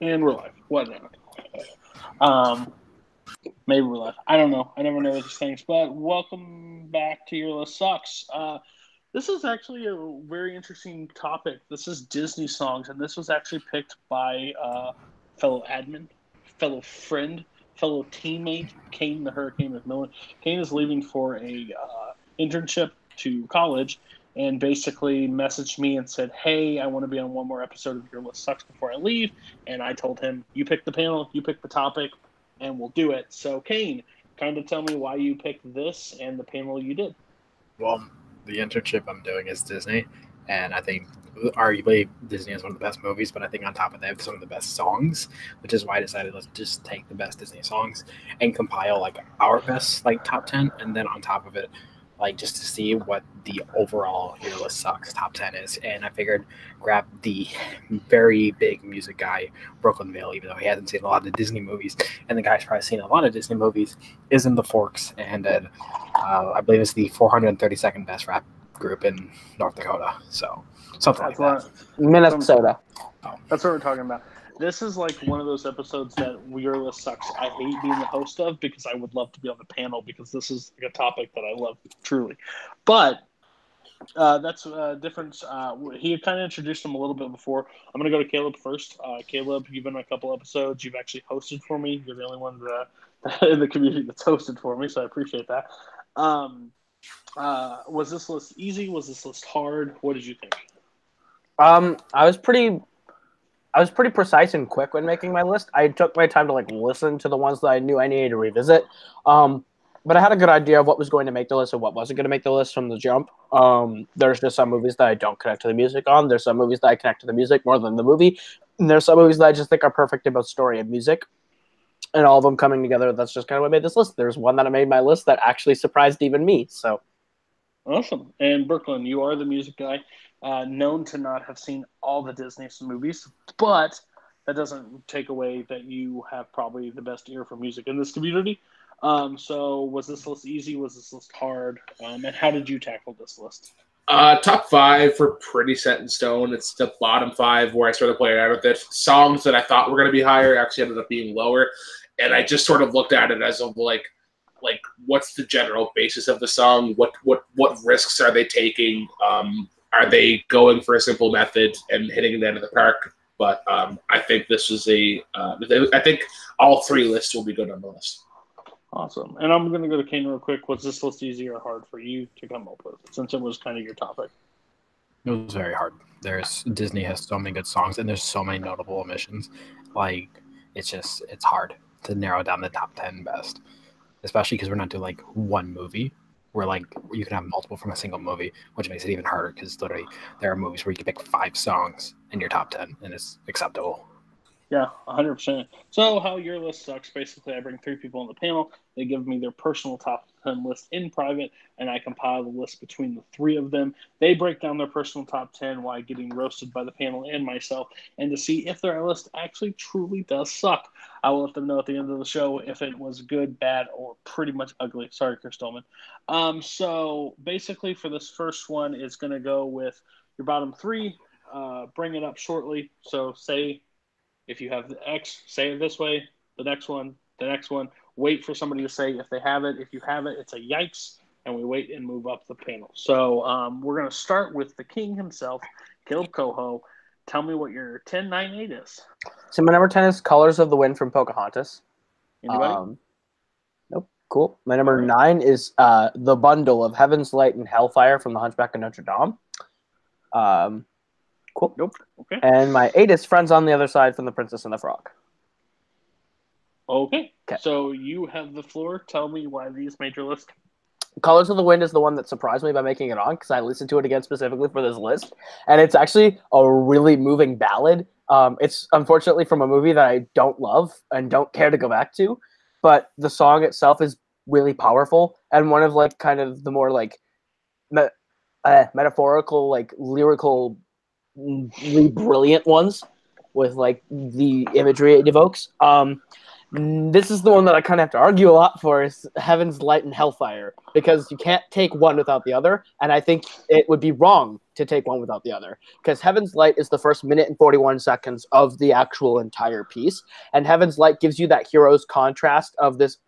And we're live. Whatnot. Um, maybe we're live. I don't know. I never know these things. But welcome back to Your List Sucks. Uh, this is actually a very interesting topic. This is Disney songs, and this was actually picked by uh, fellow admin, fellow friend, fellow teammate, Kane the Hurricane McMillan. Kane is leaving for a uh, internship to college, and basically messaged me and said, "Hey, I want to be on one more episode of Your List Sucks before I leave." And I told him, "You pick the panel, you pick the topic, and we'll do it." So, Kane, kind of tell me why you picked this and the panel you did. Well, the internship I'm doing is Disney, and I think arguably Disney is one of the best movies, but I think on top of that, have some of the best songs, which is why I decided let's just take the best Disney songs and compile like our best like top ten, and then on top of it, like just to see what the overall Your List Sucks top 10 is. And I figured grab the very big music guy, Brooklyn Vale, even though he hasn't seen a lot of Disney movies. And the guy's probably seen a lot of Disney movies, is in the Forks. And uh, I believe it's the 432nd best rap group in North Dakota. So something That's like that. Minnesota. Oh. That's what we're talking about this is like one of those episodes that List Sucks. I hate being the host of because I would love to be on the panel because this is like a topic that I love truly. But uh, that's a difference. Uh, he had kind of introduced him a little bit before. I'm going to go to Caleb first. Uh, Caleb, you've been on a couple episodes. You've actually hosted for me. You're the only one that, in the community that's hosted for me, so I appreciate that. Um, uh, was this list easy? Was this list hard? What did you think? Um, I was pretty I was pretty precise and quick when making my list. I took my time to like listen to the ones that I knew I needed to revisit. Um, but I had a good idea of what was going to make the list and what wasn't going to make the list from the jump. Um, there's just some movies that I don't connect to the music on. There's some movies that I connect to the music more than the movie. And there's some movies that I just think are perfect in both story and music. And all of them coming together, that's just kind of what made this list. There's one that I made my list that actually surprised even me. So awesome. And Brooklyn, you are the music guy uh, known to not have seen all the Disney movies, but that doesn't take away that you have probably the best ear for music in this community. Um, so, was this list easy? Was this list hard? Um, and how did you tackle this list? Uh, top five for pretty set in stone. It's the bottom five where I started playing out with it. Songs that I thought were going to be higher actually ended up being lower, and I just sort of looked at it as of like, like what's the general basis of the song? What what what risks are they taking? Um, are they going for a simple method and hitting the end of the park? But um, I think this is a. Uh, I think all three lists will be good on the list. Awesome. And I'm going to go to Kane real quick. Was this list easy or hard for you to come up with since it was kind of your topic? It was very hard. There's Disney has so many good songs and there's so many notable omissions. Like it's just it's hard to narrow down the top ten best, especially because we're not doing like one movie where like you can have multiple from a single movie, which makes it even harder because literally there are movies where you can pick five songs in your top ten and it's acceptable. Yeah, 100%. So, how your list sucks basically, I bring three people on the panel. They give me their personal top 10 list in private, and I compile the list between the three of them. They break down their personal top 10 while getting roasted by the panel and myself, and to see if their list actually truly does suck. I will let them know at the end of the show if it was good, bad, or pretty much ugly. Sorry, Chris Dolman. Um, so, basically, for this first one, it's going to go with your bottom three. Uh, bring it up shortly. So, say if you have the X, say it this way. The next one, the next one. Wait for somebody to say if they have it. If you have it, it's a yikes, and we wait and move up the panel. So um, we're going to start with the king himself, Caleb Coho. Tell me what your 10, 9, 8 is. So my number 10 is Colors of the Wind from Pocahontas. Anybody? Um, nope. Cool. My number right. 9 is uh, The Bundle of Heaven's Light and Hellfire from The Hunchback of Notre Dame. Um, Cool. Nope. Okay. And my eight is Friends on the Other Side from The Princess and the Frog. Okay. okay. So you have the floor. Tell me why these made your list. Colors of the Wind is the one that surprised me by making it on because I listened to it again specifically for this list, and it's actually a really moving ballad. Um, it's unfortunately from a movie that I don't love and don't care to go back to, but the song itself is really powerful and one of like kind of the more like me- uh, metaphorical, like lyrical really brilliant ones with like the imagery it evokes. Um, This is the one that I kind of have to argue a lot for is Heaven's Light and Hellfire because you can't take one without the other, and I think it would be wrong to take one without the other because Heaven's Light is the first minute and 41 seconds of the actual entire piece, and Heaven's Light gives you that hero's contrast of this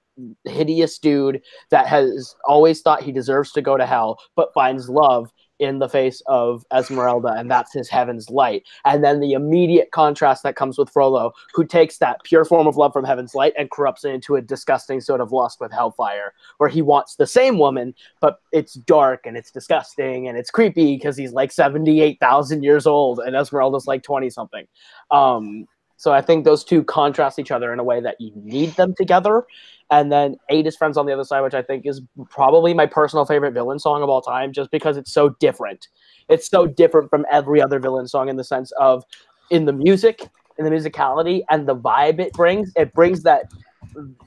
hideous dude that has always thought he deserves to go to hell but finds love in the face of Esmeralda, and that's his heaven's light. And then the immediate contrast that comes with Frollo, who takes that pure form of love from heaven's light and corrupts it into a disgusting sort of lust with hellfire, where he wants the same woman, but it's dark and it's disgusting and it's creepy because he's like 78,000 years old and Esmeralda's like 20 something. Um, so I think those two contrast each other in a way that you need them together. And then Eight is Friends on the Other Side, which I think is probably my personal favorite villain song of all time, just because it's so different. It's so different from every other villain song in the sense of in the music, in the musicality, and the vibe it brings. It brings that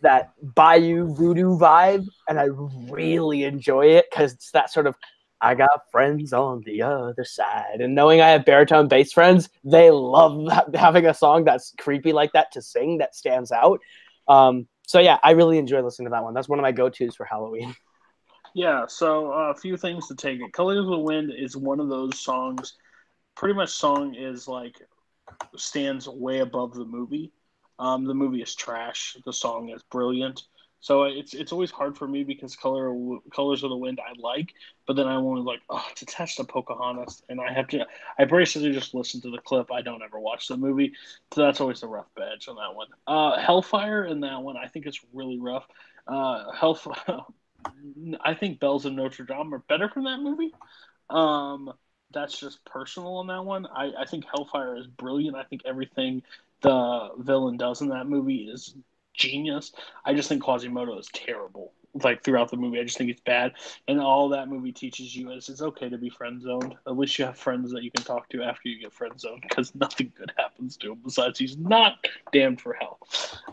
that Bayou voodoo vibe, and I really enjoy it because it's that sort of I got friends on the other side, and knowing I have baritone bass friends, they love having a song that's creepy like that to sing that stands out. Um, so yeah, I really enjoy listening to that one. That's one of my go-tos for Halloween. Yeah, so uh, a few things to take it. Colors of the Wind is one of those songs. Pretty much, song is like stands way above the movie. Um, the movie is trash. The song is brilliant. So it's it's always hard for me because color colors of the wind I like, but then I want to like oh it's attached Pocahontas, and I have to I basically just listen to the clip. I don't ever watch the movie, so that's always the rough badge on that one. Uh, Hellfire in that one I think it's really rough. Uh, Hellfire. I think Bells of Notre Dame are better from that movie. Um, that's just personal on that one. I, I think Hellfire is brilliant. I think everything the villain does in that movie is genius. I just think Quasimodo is terrible. Like throughout the movie, I just think it's bad. And all that movie teaches you is it's okay to be friend zoned. At least you have friends that you can talk to after you get friend zoned because nothing good happens to him besides he's not damned for hell.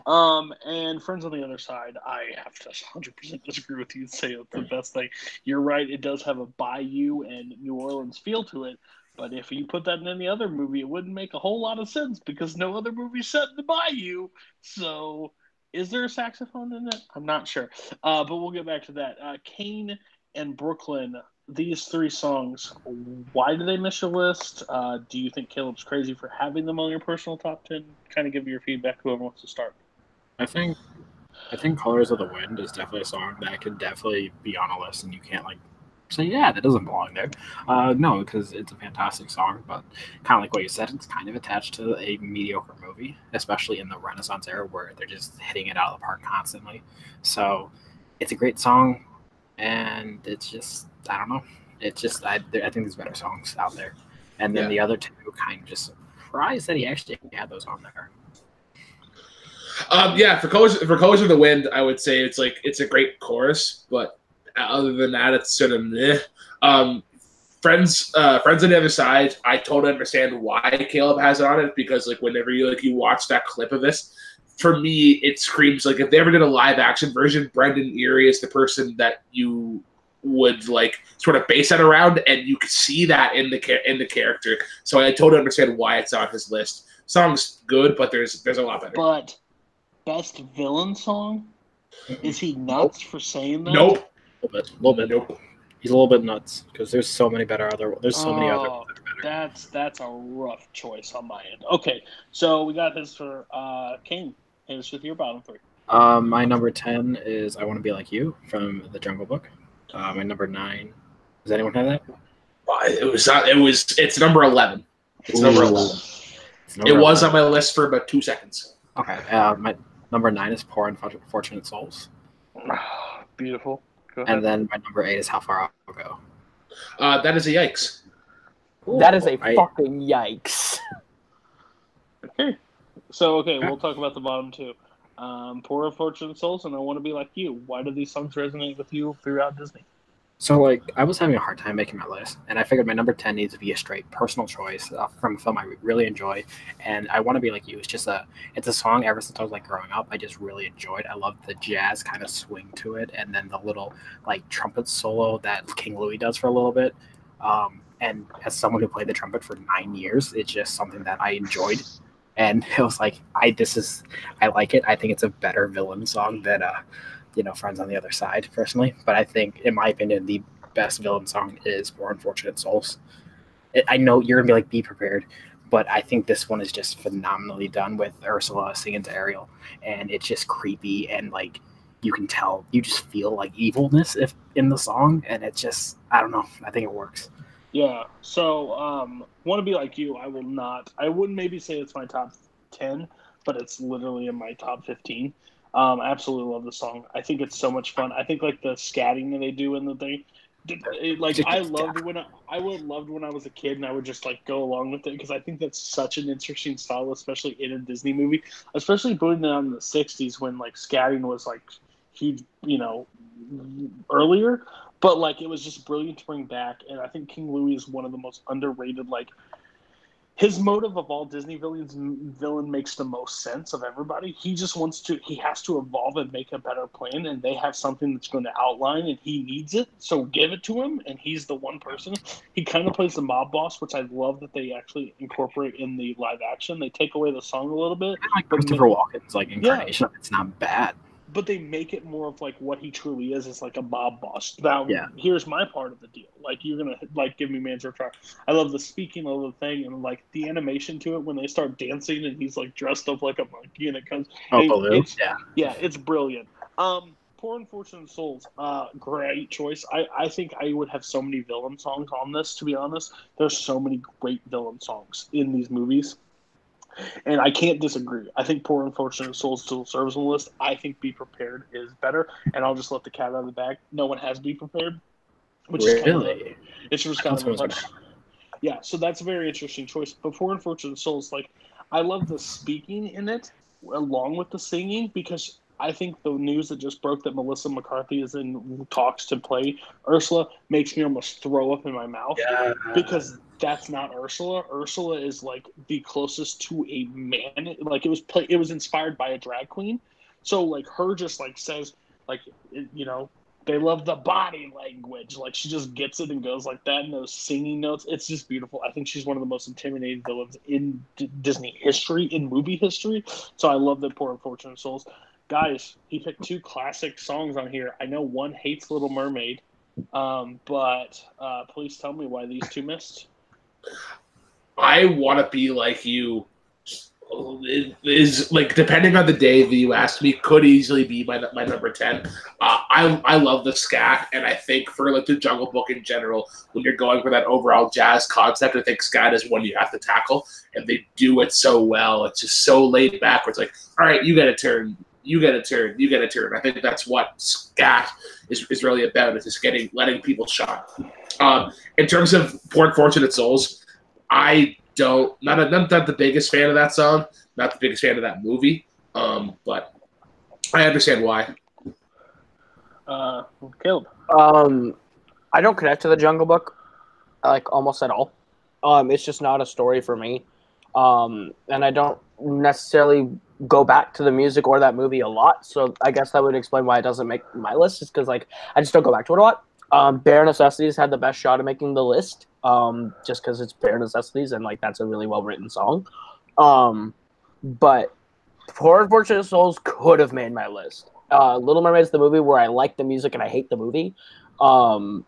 Um, and friends on the other side, I have to 100% disagree with you and say it's the best thing. You're right, it does have a Bayou and New Orleans feel to it. But if you put that in any other movie, it wouldn't make a whole lot of sense because no other movie set in the Bayou. So is there a saxophone in it? I'm not sure. Uh, but we'll get back to that. Uh, Kane and Brooklyn, these three songs, why do they miss your list? Uh, do you think Caleb's crazy for having them on your personal top 10? Kind of give your feedback, whoever wants to start. I think I think Colors of the Wind is definitely a song that could definitely be on a list and you can't like say, yeah, that doesn't belong there. Uh, no, because it's a fantastic song, but kind of like what you said, it's kind of attached to a mediocre movie, especially in the Renaissance era where they're just hitting it out of the park constantly. So it's a great song, and it's just, I don't know. It's just, I, I think there's better songs out there. And then Yeah. the other two kind of just surprised that he actually had those on there. Um, yeah, for colors for colors of the wind, I would say it's like it's a great chorus, but other than that, it's sort of meh. Um, friends, uh, friends on the other side, I totally understand why Caleb has it on it because like whenever you like you watch that clip of this, for me it screams like if they ever did a live action version, Brendon Urie is the person that you would like sort of base that around, and you could see that in the in the character. So I totally understand why it's on his list. Song's good, but there's there's a lot better. But best villain song? Is he nuts for saying that? Nope. A little bit, a little bit. Nope. He's a little bit nuts because there's so many better other. There's so many other. Oh, that. That's that's a rough choice on my end. Okay, so we got his for uh Kane. Hit us with your bottom three. Um, my number ten is "I Want to Be Like You" from the Jungle Book. Uh, my number nine. Does anyone have that? Uh, It was not. It was. It's number eleven. It's number eleven. It's number It was on my list for about two seconds. Okay. Uh, my number nine is "Poor and Fortunate Souls," Beautiful. Go ahead. and then my number eight is "How Far I'll Go." Uh, that is a yikes. That is a I- fucking yikes. Okay. So okay, we'll talk about the bottom two. Um, Poor Unfortunate Souls and I Want to Be Like You. Why do these songs resonate with you throughout Disney? So like I was having a hard time making my list, and I figured my number ten needs to be a straight personal choice uh, from a film I really enjoy, and I want to be like you. It's just a it's a song ever since I was like growing up. I just really enjoyed. I love the jazz kind of swing to it, and then the little like trumpet solo that King Louis does for a little bit. Um, and as someone who played the trumpet for nine years, it's just something that I enjoyed. and it was like I this is I like it. I think it's a better villain song than uh you know Friends on the Other Side personally, but I think in my opinion the best villain song is For Unfortunate Souls. I know you're gonna be like be prepared, but I think this one is just phenomenally done with Ursula singing to Ariel, and it's just creepy and like you can tell you just feel like evilness if in the song, and it's just I don't know. I think it works. Yeah. So, um, want to be like you? I will not. I wouldn't maybe say it's my top ten, but it's literally in my top fifteen. Um, I absolutely love the song. I think it's so much fun. I think like the scatting that they do in the thing, it, like I loved when I, I would loved when I was a kid and I would just like go along with it because I think that's such an interesting style, especially in a Disney movie, especially putting it down in the '60s when like scatting was like he, you know, earlier but like it was just brilliant to bring back and i think king louis is one of the most underrated like his motive of all disney villains villain makes the most sense of everybody. He just wants to he has to evolve and make a better plan and they have something that's going to outline and he needs it. So give it to him and he's the one person. He kind of plays the mob boss which i love that they actually incorporate in the live action. They take away the song a little bit like christopher walken's like incarnation yeah. it's not bad but they make it more of like what he truly is is like a mob boss. Now, yeah. here's my part of the deal. Like you're gonna like give me manager try. I love the speaking of the thing and like the animation to it when they start dancing and he's like dressed up like a monkey and it comes. Oh, it, yeah, yeah, it's brilliant. Um, Poor Unfortunate Souls, uh, great choice. I, I think I would have so many villain songs on this. To be honest, there's so many great villain songs in these movies. And I can't disagree. I think Poor Unfortunate Souls still serves on the list. I think Be Prepared is better, and I'll just let the cat out of the bag. No one has Be Prepared, which really? is kind of it's just kind of much. Yeah, so that's a very interesting choice. But Poor Unfortunate Souls, like I love the speaking in it along with the singing because I think the news that just broke that Melissa McCarthy is in talks to play Ursula makes me almost throw up in my mouth yeah. because that's not Ursula. Ursula is like the closest to a man. Like it was play, it was inspired by a drag queen. So like her just like says like you know they love the body language. Like she just gets it and goes like that and those singing notes. It's just beautiful. I think she's one of the most intimidating villains in D- Disney history, in movie history. So I love that poor unfortunate souls. Guys, he picked two classic songs on here. I know one hates Little Mermaid, um, but uh, please tell me why these two missed. I want to be like you. Is like depending on the day that you ask me, could easily be my my number ten. Uh, I I love the scat, and I think for like the Jungle Book in general, when you're going for that overall jazz concept, I think scat is one you have to tackle, and they do it so well. It's just so laid back. Where it's like, all right, you got to turn, you get a turn, you get a turn. I think that's what scat is, is really about. Is just getting letting people shine. Um, in terms of Poor Unfortunate Souls, I don't not a, not, not the biggest fan of that song, not the biggest fan of that movie. Um, but I understand why. Uh, Caleb. Um, I don't connect to the Jungle Book, like almost at all. Um, it's just not a story for me. Um, and I don't necessarily go back to the music or that movie a lot. So I guess that would explain why it doesn't make my list. Is because like I just don't go back to it a lot. Um, Bare Necessities had the best shot of making the list, um, just because it's Bare Necessities and like that's a really well written song. Um, but Poor Unfortunate Souls could have made my list. Uh, Little Mermaid is the movie where I like the music and I hate the movie. Um,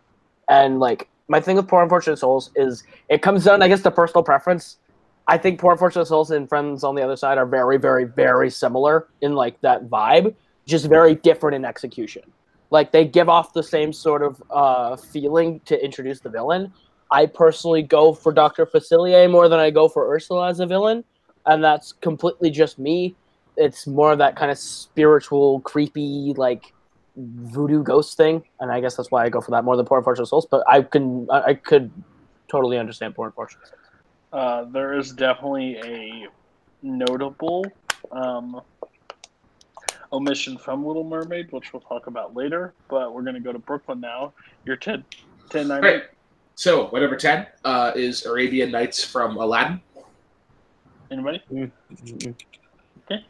and like my thing with Poor Unfortunate Souls is it comes down, I guess, to personal preference. I think Poor Unfortunate Souls and Friends on the Other Side are very, very, very similar in like that vibe, just very different in execution. Like they give off the same sort of uh, feeling to introduce the villain. I personally go for Doctor Facilier more than I go for Ursula as a villain, and that's completely just me. It's more of that kind of spiritual, creepy, like voodoo ghost thing, and I guess that's why I go for that more than Poor Unfortunate Souls. But I can, I could totally understand Poor Souls. Uh, there is definitely a notable um, omission from Little Mermaid, which we'll talk about later. But we're going to go to Brooklyn now. You're 10, 10 9, right. So, what number 10 uh, is Arabian Nights from Aladdin. Anybody? Mm-hmm. Okay.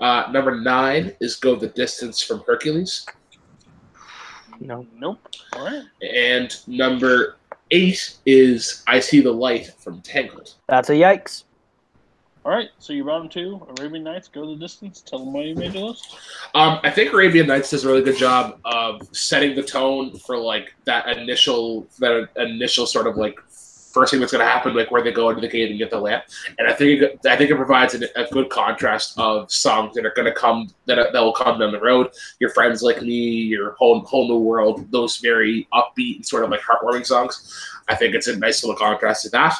Uh, number 9 is Go the Distance from Hercules. No. Nope. All right. And number eight is I See the Light from Tangled. That's a yikes. All right, so your bottom two, Arabian Nights, Go the Distance. Tell them why you made your list. Um, I think Arabian Nights does a really good job of setting the tone for like that initial that initial sort of like first thing that's going to happen, like where they go into the cave and get the lamp. And I think I think it provides a, a good contrast of songs that are going to come that that will come down the road. Your friends like me, your whole whole new world, those very upbeat and sort of like heartwarming songs. I think it's a nice little contrast to that.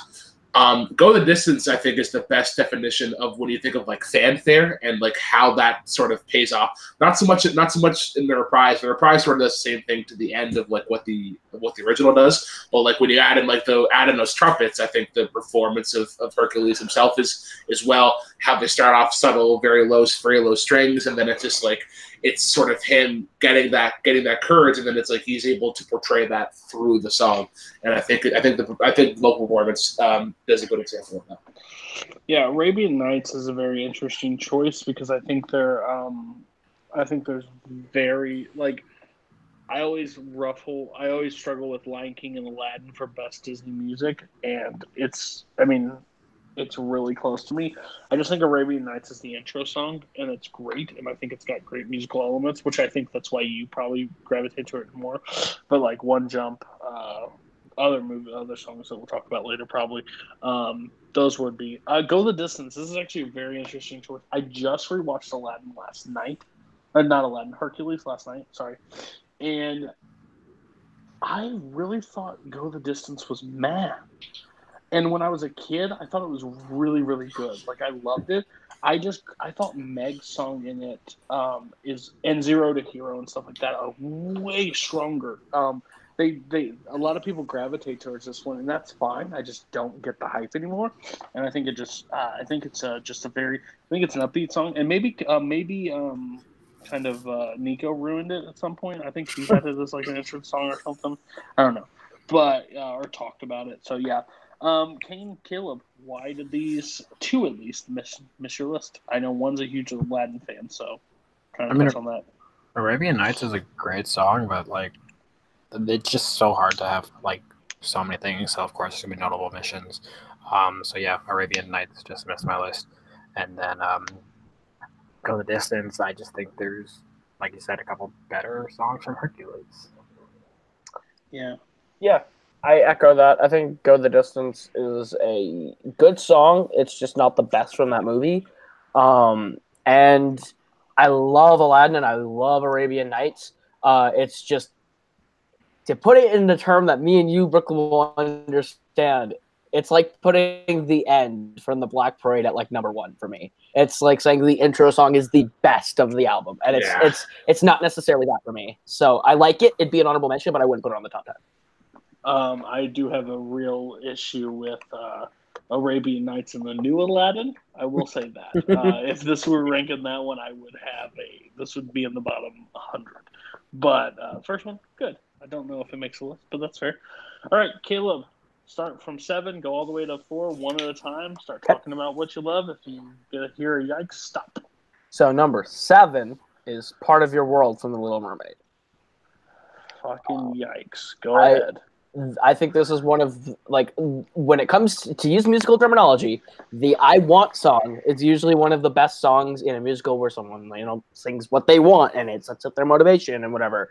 Um, Go the Distance, I think, is the best definition of when you think of like fanfare and like how that sort of pays off. Not so much, not so much in the reprise. The reprise sort of does the same thing to the end of like what the what the original does. But like when you add in like the add in those trumpets, I think the performance of, of Hercules himself is is well. How they start off subtle, very low, very low strings, and then it's just like it's sort of him getting that getting that courage, and then it's like he's able to portray that through the song. And I think I think the I think local performance um, does a good example of that. Yeah, Arabian Nights is a very interesting choice because I think they're um, I think there's very like I always ruffle I always struggle with Lion King and Aladdin for best Disney music and it's I mean it's really close to me. I just think Arabian Nights is the intro song, and it's great, and I think it's got great musical elements, which I think that's why you probably gravitate to it more. But like One Jump, uh, other movie, other songs that we'll talk about later, probably um, those would be uh, Go the Distance. This is actually a very interesting choice. I just rewatched Aladdin last night, uh, not Aladdin, Hercules last night. Sorry, and I really thought Go the Distance was mad. And when I was a kid, I thought it was really, really good. Like I loved it. I just I thought Meg's song in it um, is and Zero to Hero and stuff like that are way stronger. Um, they they a lot of people gravitate towards this one, and that's fine. I just don't get the hype anymore, and I think it just uh, I think it's uh, just a very I think it's an upbeat song, and maybe uh, maybe um, kind of uh, Nico ruined it at some point. I think he had it as like an entrance song or something. I don't know, but uh, or talked about it. So yeah, um, Kane, Caleb, why did these two at least miss miss your list? I know one's a huge Aladdin fan, so kind of I mean, touch on that. Arabian Nights is a great song, but like it's just so hard to have like so many things. So of course, it's gonna be notable missions. Um, so yeah, Arabian Nights just missed my list, and then um, Go the Distance. I just think there's, like you said, a couple better songs from Hercules. Yeah, Yeah, I echo that. I think "Go the Distance" is a good song. It's just not the best from that movie. Um, and I love Aladdin and I love Arabian Nights. Uh, it's just to put it in the term that me and you, Brooklyn, will understand. It's like putting the end from the Black Parade at like number one for me. It's like saying the intro song is the best of the album, and it's Yeah. it's it's not necessarily that for me. So I like it. It'd be an honorable mention, but I wouldn't put it on the top ten. Um, I do have a real issue with uh, Arabian Nights and the new Aladdin. I will say that uh, if this were ranking that one, I would have a this would be in the bottom hundred. But uh, first one, good. I don't know if it makes a list, but that's fair. All right, Caleb, start from seven, go all the way to four, one at a time. Start talking about what you love. If you get a hear a yikes, stop. So number seven is "Part of Your World" from The Little Mermaid. Fucking yikes. Go I- ahead. I think this is one of like when it comes to use musical terminology, the "I Want" song is usually one of the best songs in a musical where someone you know sings what they want and it sets up their motivation and whatever.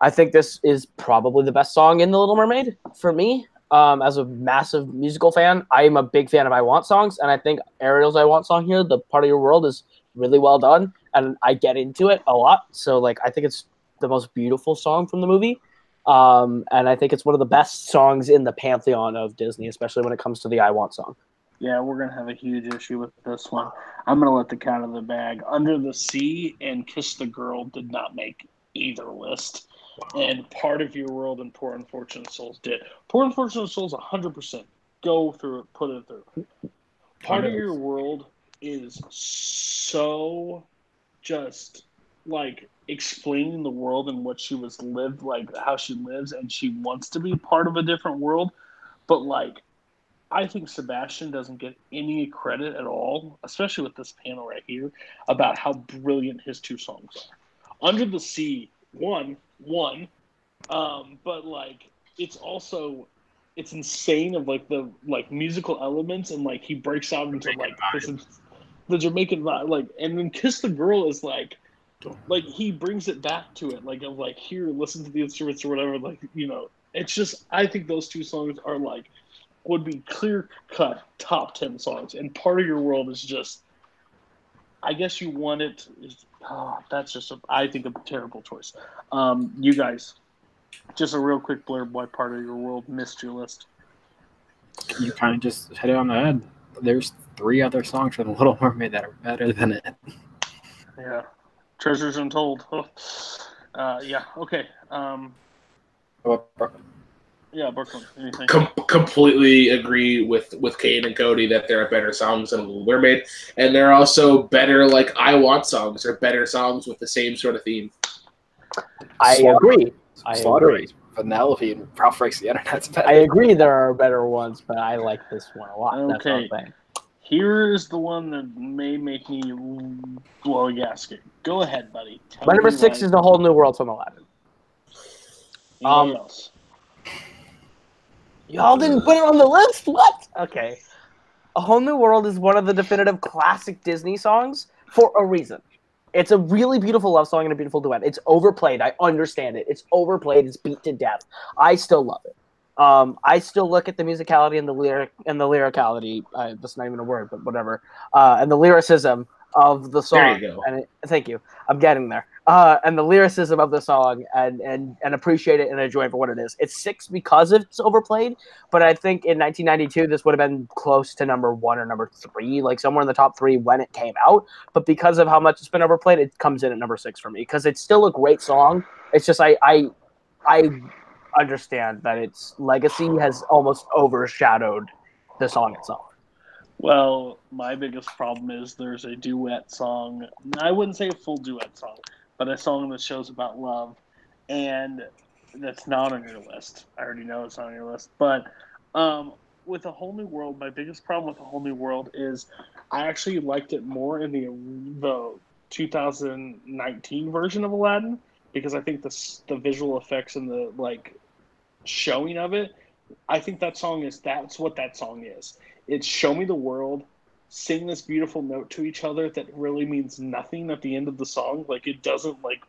I think this is probably the best song in The Little Mermaid for me. Um, as a massive musical fan, I am a big fan of "I Want" songs, and I think Ariel's "I Want" song here, "The Part of Your World," is really well done, and I get into it a lot. So like, I think it's the most beautiful song from the movie. Um, and I think it's one of the best songs in the pantheon of Disney, especially when it comes to the "I Want" song. Yeah, we're gonna have a huge issue with this one. I'm gonna let the cat out of the bag. Under the Sea and Kiss the Girl did not make either list, and Part of Your World and Poor Unfortunate Souls did. Poor Unfortunate Souls 100 percent go through it, put it through. Part of Your World is so just like explaining the world and what she was lived like how she lives and she wants to be part of a different world. But like I think Sebastian doesn't get any credit at all, especially with this panel right here, about how brilliant his two songs are. Under the Sea, one, one, um, but like it's also it's insane of like the like musical elements and like he breaks out into like this, the Jamaican vibe, like and then Kiss the Girl is like like he brings it back to it like of like here listen to the instruments or whatever like you know it's just I think those two songs are like would be clear cut top 10 songs and part of your world is just I guess you want it. Oh, that's just a, I think a terrible choice. Um, you guys, just a real quick blurb. Why part of your world missed your list? You kind of just hit it on the head. There's three other songs from The Little Mermaid that are better than it. Yeah, Treasures Untold. Oh. Uh, yeah. Okay. Um, yeah, Brooklyn. Anything? Com- completely agree with with Kane and Cody that there are better songs than Little Mermaid, and there are also better like I Want songs or better songs with the same sort of theme. I agree. I agree. Vanellope and Ralph Breaks the Internet's better. I agree. There are better ones, but I like this one a lot. That's I'm Okay. Saying. Here's the one that may make me blow a gasket. Go ahead, buddy. Tell My number six is the whole new world from Aladdin. Anybody um, else? Y'all didn't put it on the list. What? Okay. A Whole New World is one of the definitive classic Disney songs for a reason. It's a really beautiful love song and a beautiful duet. It's overplayed. I understand it. It's overplayed. It's beat to death. I still love it. Um, I still look at the musicality and the lyric and the lyricality. Uh, that's not even a word, but whatever. Uh, and the lyricism of the song. You. And it, thank you. I'm getting there. Uh, and the lyricism of the song, and and and appreciate it and enjoy it for what it is. It's six because it's overplayed, but I think in 1992 this would have been close to number one or number three, like somewhere in the top three when it came out. But because of how much it's been overplayed, it comes in at number six for me because it's still a great song. It's just I I I understand that its legacy has almost overshadowed the song itself. Well, my biggest problem is there's a duet song. I wouldn't say a full duet song, but a song that shows about love, and that's not on your list. I already know it's not on your list, but um, with a whole new world, my biggest problem with a whole new world is I actually liked it more in the the 2019 version of Aladdin because I think the the visual effects and the like showing of it. I think that song is that's what that song is. It's show me the world sing this beautiful note to each other that really means nothing at the end of the song. Like it doesn't like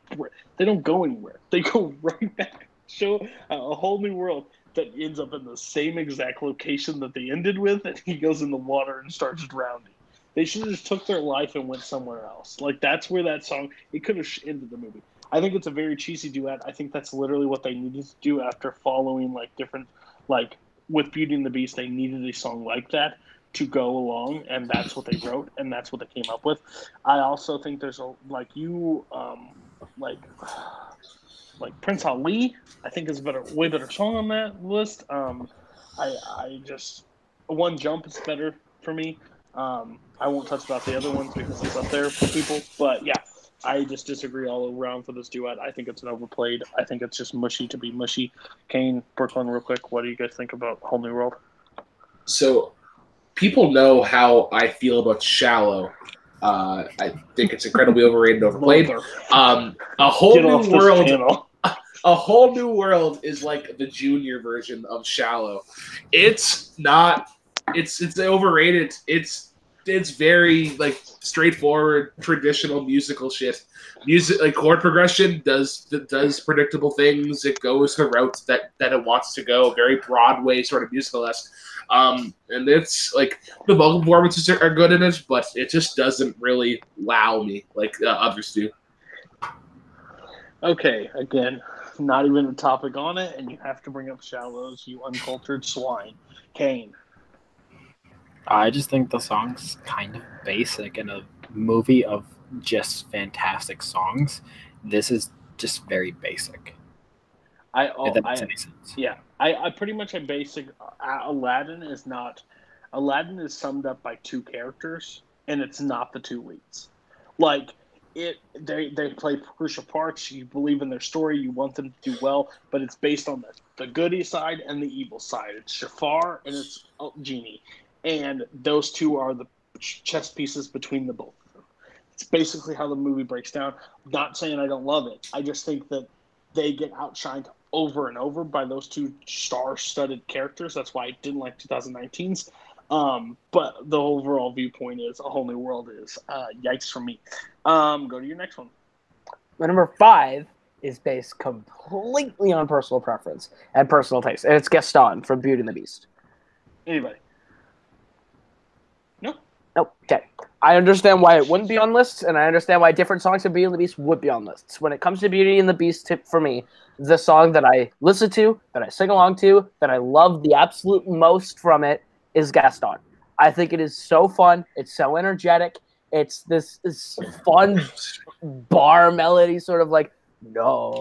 they don't go anywhere. They go right back show a whole new world that ends up in the same exact location that they ended with and he goes in the water and starts drowning. They should have just took their life and went somewhere else. Like that's where that song it could have ended the movie i think it's a very cheesy duet i think that's literally what they needed to do after following like different like with Beauty and the Beast, they needed a song like that to go along, and that's what they wrote, and that's what they came up with. I also think there's a like you, um, like like Prince Ali. I think is a better, way better song on that list. Um, I I just one jump is better for me. Um, I won't touch about the other ones because it's up there for people, but yeah. I just disagree all around for this duet. I think it's an overplayed. I think it's just mushy to be mushy. Kane, Brooklyn, real quick, what do you guys think about Whole New World? So, people know how I feel about Shallow. Uh, I think it's incredibly overrated and overplayed. Um, a whole Get new world. A whole new world is like the junior version of Shallow. It's not. It's it's overrated. It's it's very like straightforward traditional musical shit. Music like chord progression does does predictable things. It goes the routes that that it wants to go. Very Broadway sort of musical. Um, and it's like the vocal performances are, are good in it, but it just doesn't really wow me like uh, others do. Okay, again, not even a topic on it, and you have to bring up shallows, you uncultured swine. Kane. I just think the song's kind of basic in a movie of just fantastic songs. This is just very basic. I, oh, if that I any sense. yeah, I, I pretty much a basic. Uh, Aladdin is not. Aladdin is summed up by two characters, and it's not the two leads. Like it, they they play crucial parts. You believe in their story. You want them to do well, but it's based on the, the goody side and the evil side. It's Jafar and it's oh, Genie, and those two are the ch- chess pieces between the both of them. It's basically how the movie breaks down. Not saying I don't love it. I just think that they get outshined over and over by those two star-studded characters. That's why I didn't like 2019's. Um, but the overall viewpoint is a whole new world is uh, yikes for me. Um, go to your next one. My number five is based completely on personal preference and personal taste, and it's Gaston from Beauty and the Beast. Anybody? Nope. Okay. I understand why it wouldn't be on lists, and I understand why different songs of Beauty and the Beast would be on lists. When it comes to Beauty and the Beast, tip for me, the song that I listen to, that I sing along to, that I love the absolute most from it is Gaston. I think it is so fun. It's so energetic. It's this, this fun bar melody, sort of like no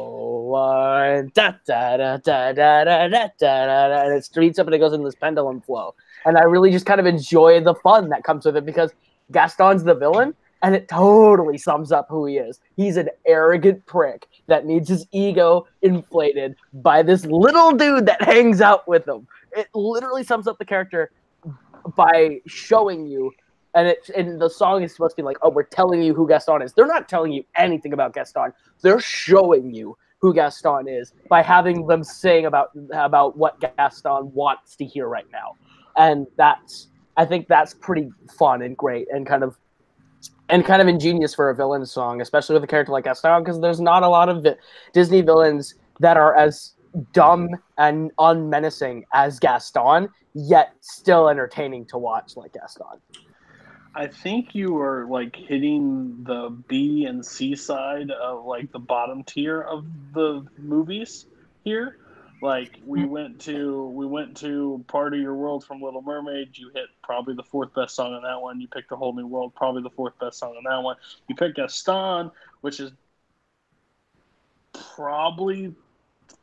one da da da da da da da da da, and it speeds up and it goes in this pendulum flow and I really just kind of enjoy the fun that comes with it because Gaston's the villain, and it totally sums up who he is. He's an arrogant prick that needs his ego inflated by this little dude that hangs out with him. It literally sums up the character by showing you. And it and the song is supposed to be like, oh, we're telling you who Gaston is. They're not telling you anything about Gaston. They're showing you who Gaston is by having them sing about about what Gaston wants to hear right now and that's I think that's pretty fun and great and kind of and kind of ingenious for a villain song, especially with a character like Gaston, because there's not a lot of vi- Disney villains that are as dumb and unmenacing as Gaston, yet still entertaining to watch like Gaston. I think you are like hitting the B and C side of like the bottom tier of the movies here. Like we went to we went to part of your world from Little Mermaid. You hit probably the fourth best song on that one. You picked a whole new world, probably the fourth best song on that one. You picked Gaston, which is probably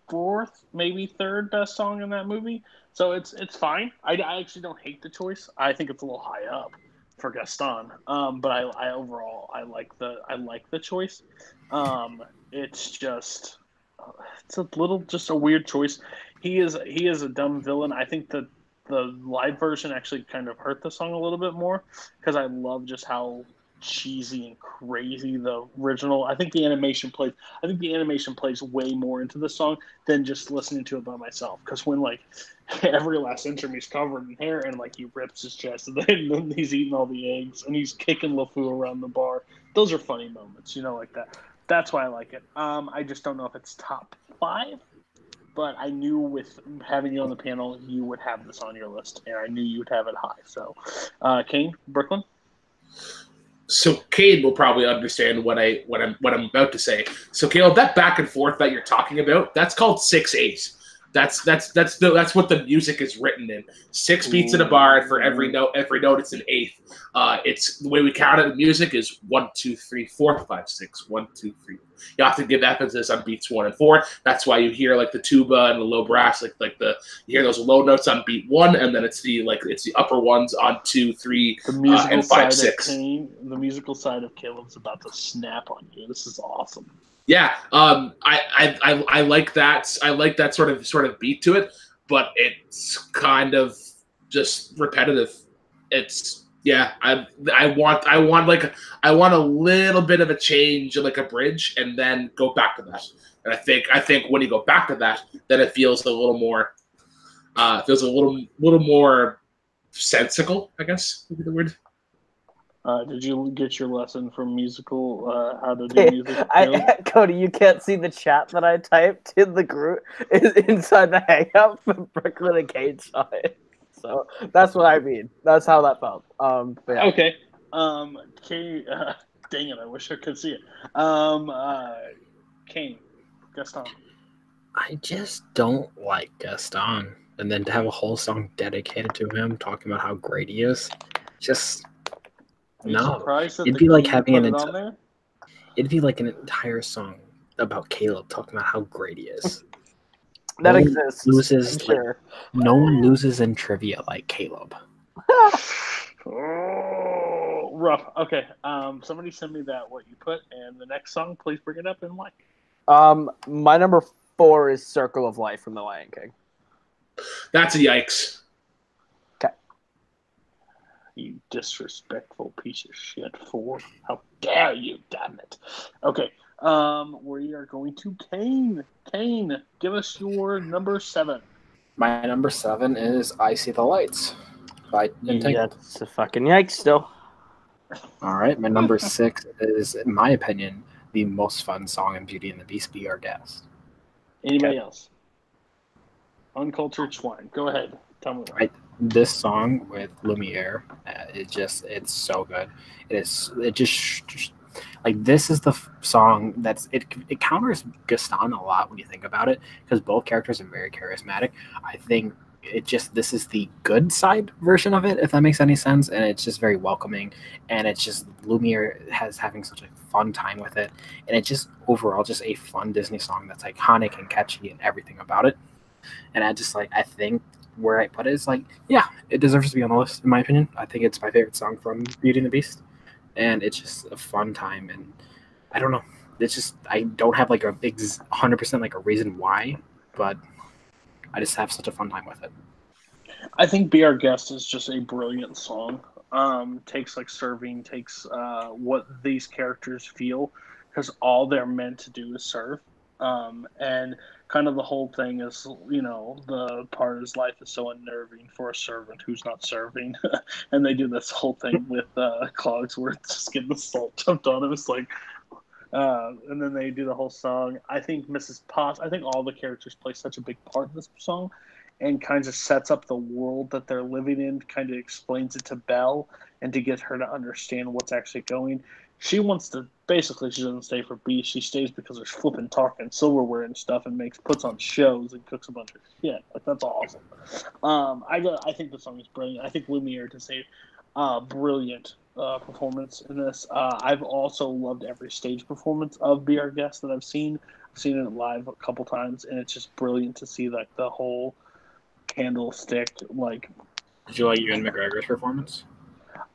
fourth, maybe third best song in that movie. So it's it's fine. I, I actually don't hate the choice. I think it's a little high up for Gaston. Um, but I, I overall I like the I like the choice. Um, it's just it's a little just a weird choice. He is he is a dumb villain. I think that the live version actually kind of hurt the song a little bit more because I love just how cheesy and crazy the original. I think the animation plays. I think the animation plays way more into the song than just listening to it by myself. Because when like every last interim he's covered in hair and like he rips his chest and then he's eating all the eggs and he's kicking LeFou around the bar. Those are funny moments, you know, like that. That's why I like it. Um, I just don't know if it's top five, but I knew with having you on the panel, you would have this on your list, and I knew you would have it high. So, uh, Kane, Brooklyn. So Cade will probably understand what I what I'm what I'm about to say. So Caleb, that back and forth that you're talking about, that's called six eight. That's that's that's the that's what the music is written in. Six beats in a bar, and for every note, every note, it's an eighth. Uh, it's the way we count it in music is one, two, three, four, five, six. One, two, three. You have to give emphasis on beats one and four. That's why you hear like the tuba and the low brass, like like the you hear those low notes on beat one, and then it's the like it's the upper ones on two, three, The musical uh, and side six. of Kane, the musical side of Caleb's about to snap on you. This is awesome. Yeah, um, I, I, I, I like that. I like that sort of sort of beat to it, but it's kind of just repetitive. It's yeah. I I want I want like I want a little bit of a change, like a bridge, and then go back to that. And I think I think when you go back to that, then it feels a little more. Uh, feels a little little more sensical, I guess would be the word. Uh, did you get your lesson from musical? Uh, how to do music? I, Cody, you can't see the chat that I typed in the group is inside the hangout for Brooklyn and Kate saw it. So that's what I mean. That's how that felt. Um, but yeah. Okay. Um, Kane, uh, dang it! I wish I could see it. Um, uh, Kane, Gaston. I just don't like Gaston. And then to have a whole song dedicated to him, talking about how great he is, just Are No. It'd be like having an Enti- it'd be like an entire song about Caleb talking about how great he is. that No exists. loses, I'm like- sure. no one loses in trivia like Caleb. Oh, rough. Okay. Um, somebody send me that what you put, and the next song, please bring it up and why. Um, my number four is "Circle of Life" from The Lion King. That's a yikes. You disrespectful piece of shit. Four. How dare you? Damn it. Okay. Um, we are going to Kane. Kane, give us your number seven. My number seven is "I See the Lights" by Entangled. Yeah, it's a fucking yikes still. All right, my number six is, in my opinion, the most fun song in Beauty and the Beast. Be our guest. Anybody else? Uncultured swine. Go ahead. Tell me. Right. This song with Lumiere, uh, it just it's so good. It is it just, like this is the f- song that's it it counters Gaston a lot when you think about it because both characters are very charismatic. I think it just this is the good side version of it if that makes any sense and it's just very welcoming and it's just Lumiere has having such a fun time with it and it's just overall just a fun Disney song that's iconic and catchy and everything about it. And I just like I think where I put it is like, yeah, it deserves to be on the list in my opinion. I think it's my favorite song from Beauty and the Beast, and it's just a fun time. And I don't know, it's just I don't have like a big hundred percent like a reason why, but I just have such a fun time with it. I think "Be Our Guest" is just a brilliant song. Um, takes like serving, takes uh, what these characters feel, because all they're meant to do is serve. Um, and kind of the whole thing is, you know, the part is life is so unnerving for a servant who's not serving, and they do this whole thing with uh, clogs where it's just getting the salt dumped on him. It's like, uh, and then they do the whole song. I think Mrs. Potts. I think all the characters play such a big part in this song, and kind of sets up the world that they're living in. Kind of explains it to Belle and to get her to understand what's actually going. She wants to basically she doesn't stay for Beast. She stays because there's flipping talking silverware and stuff, and makes puts on shows and cooks a bunch of shit. Like that's awesome. Um, I I think the song is brilliant. I think Lumiere to say, uh, brilliant uh, performance in this. Uh, I've also loved every stage performance of Be Our Guest that I've seen. I've seen it live a couple times, and it's just brilliant to see like the whole candlestick like Did you like Ewan McGregor's performance?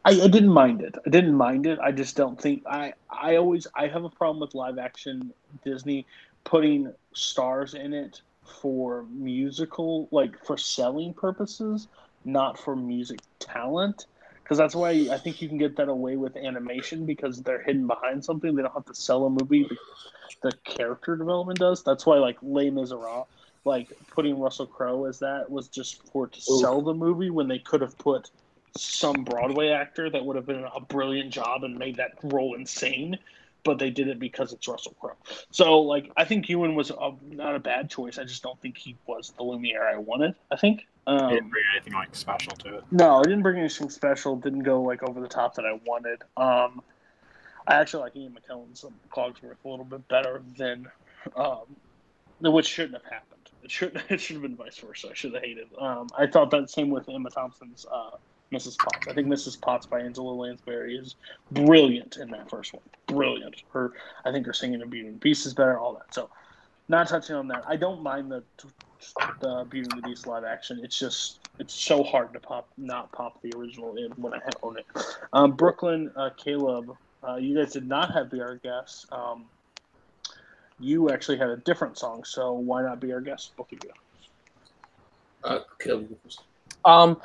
I, I didn't mind it. I didn't mind it. I just don't think I. I always I have a problem with live action Disney putting stars in it for musical like for selling purposes, not for music talent. Because that's why I think you can get that away with animation because they're hidden behind something. They don't have to sell a movie. The character development does. That's why like Les Miserables, like putting Russell Crowe as that was just for to Oof. sell the movie when they could have put some Broadway actor that would have been a brilliant job and made that role insane, but they did it because it's Russell Crowe. So, like, I think Ewan was a, not a bad choice. I just don't think he was the Lumiere I wanted. I think. It didn't Um, bring anything like special to it. no, it didn't bring anything special. Didn't go like over the top that I wanted. Um, I actually like Ian McKellen's um, Cogsworth a little bit better than, um, which shouldn't have happened. It should it should have been vice versa. I should have hated. Um, I thought that same with Emma Thompson's uh, Mrs. Potts. I think Mrs. Potts by Angela Lansbury is brilliant in that first one. Brilliant. Her, I think her singing in Beauty and the Beast is better. All that. So, not touching on that. I don't mind the the Beauty and the Beast live action. It's just it's so hard to pop not pop the original in when I own it. Um, Brooklyn, uh, Caleb, uh, you guys did not have Be Our Guest. Um, you actually had a different song, so why not be our guest, both of you? Uh, Caleb. Um,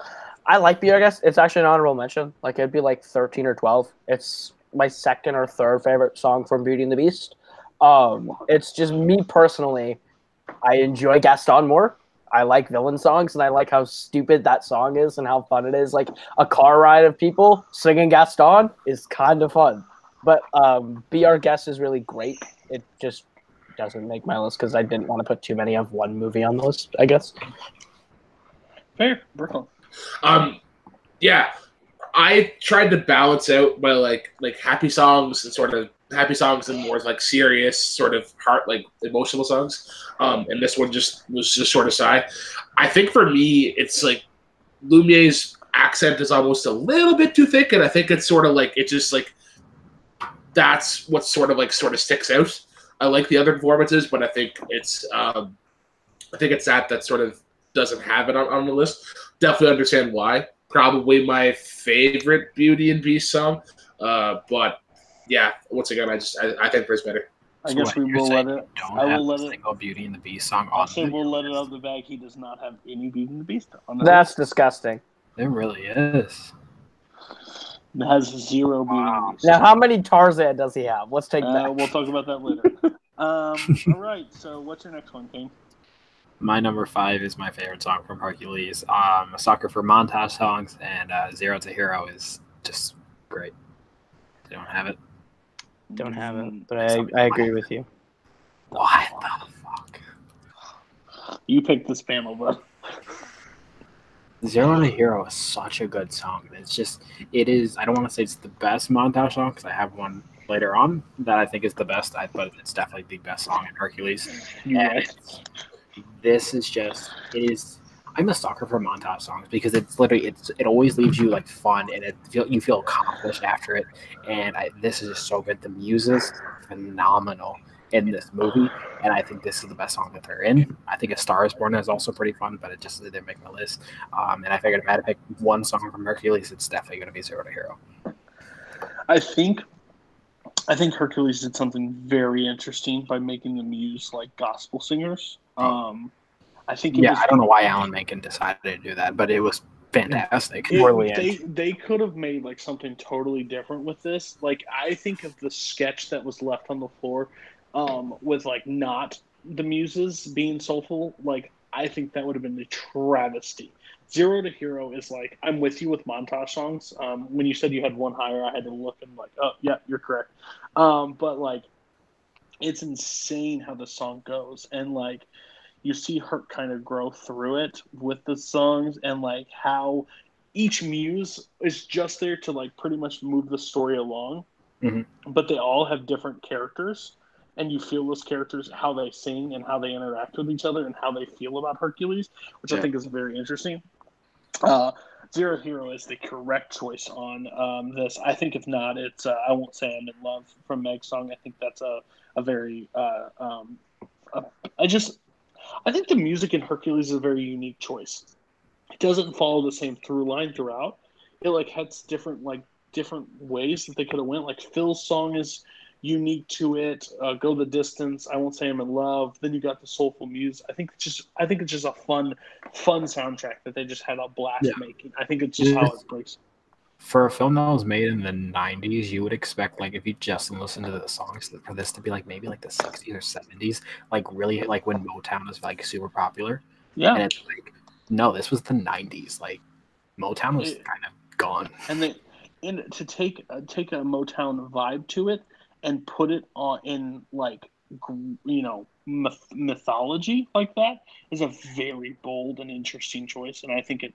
I like Be Our Guest. It's actually an honorable mention. Like it'd be like thirteen or twelve. It's my second or third favorite song from Beauty and the Beast. Um, it's just me personally. I enjoy Gaston more. I like villain songs, and I like how stupid that song is and how fun it is. Like a car ride of people singing Gaston is kind of fun. But um, Be Our Guest is really great. It just doesn't make my list because I didn't want to put too many of one movie on the list. I guess. Fair, Brooklyn. Um, yeah, I tried to balance out my like like happy songs and sort of happy songs and more like serious sort of heart like emotional songs. Um, and this one just was just sort of sigh. I think for me, it's like Lumiere's accent is almost a little bit too thick, and I think it's sort of like it just like that's what sort of like sort of sticks out. I like the other performances, but I think it's um, I think it's that that sort of doesn't have it on, on the list. Definitely understand why. Probably my favorite Beauty and Beast song. Uh, but yeah, once again, I just I, I think there's better. I So guess we will let it. Don't I have will let a it- single Beauty and the Beast song I'll say we'll let it out of the bag. He does not have any Beauty and the Beast on the That's disgusting. It really is. It has zero beauty Wow. movies. Now, how many Tarzan does he have? Let's take Uh, that. we'll talk about that later. um, all right. So, what's your next one, Kane? My number five is my favorite song from Hercules. Um, a sucker for montage songs, and uh, Zero to Hero is just great. They don't have it. Don't have it, but I, I agree with you. What the fuck? You picked this panel, bro. Zero to Hero is such a good song. It's just, it is. I don't want to say it's the best montage song because I have one later on that I think is the best. I, but it's definitely the best song in Hercules. You're And right. it's, this is just, it is. I'm a sucker for montage songs because it's literally it's it always leaves you like fun and it feel you feel accomplished after it. And I, this is just so good. The music's phenomenal in this movie, and I think this is the best song that they're in. I think A Star Is Born is also pretty fun, but it just didn't make my list. Um, and I figured if I had to pick one song from Hercules, it's definitely going to be Zero to Hero. I think I think Hercules did something very interesting by making them use like gospel singers. Um, I think it Yeah, was, I don't know why Alan Menken decided to do that, but it was fantastic. it- they they could have made like something totally different with this. Like I think of the sketch that was left on the floor um, with like not the muses being soulful. Like I think that would have been a travesty. Zero to Hero is like I'm with you with montage songs. Um, when you said you had one higher, I had to look and like, oh yeah, you're correct. Um, but like, it's insane how the song goes, and like, you see her kind of grow through it with the songs, and like how each muse is just there to like pretty much move the story along, Mhm. but they all have different characters. And you feel those characters, how they sing and how they interact with each other and how they feel about Hercules, which I think is very interesting. Uh, Zero Hero is the correct choice on um, this. I think if not, it's uh, I won't say I'm in love from Meg's song. I think that's a a very uh, um, uh, I just I think the music in Hercules is a very unique choice. It doesn't follow the same through line throughout. It like has different like different ways that they could have went. Like Phil's song is unique to it. Uh, Go the distance. I won't say I'm in love. Then you got the soulful muse. I think it's just I think it's just a fun fun soundtrack that they just had a blast Yeah. making. I think it's just how it breaks. For a film that was made in the '90s, you would expect like if you just listen to the songs for this to be like maybe like the '60s or '70s, like really like when Motown was like super popular. Yeah. And it's like, no, this was the '90s. Like Motown was It- kind of gone. and they and to take uh, take a Motown vibe to it and put it on in like you know myth- mythology like that is a very bold and interesting choice, and I think it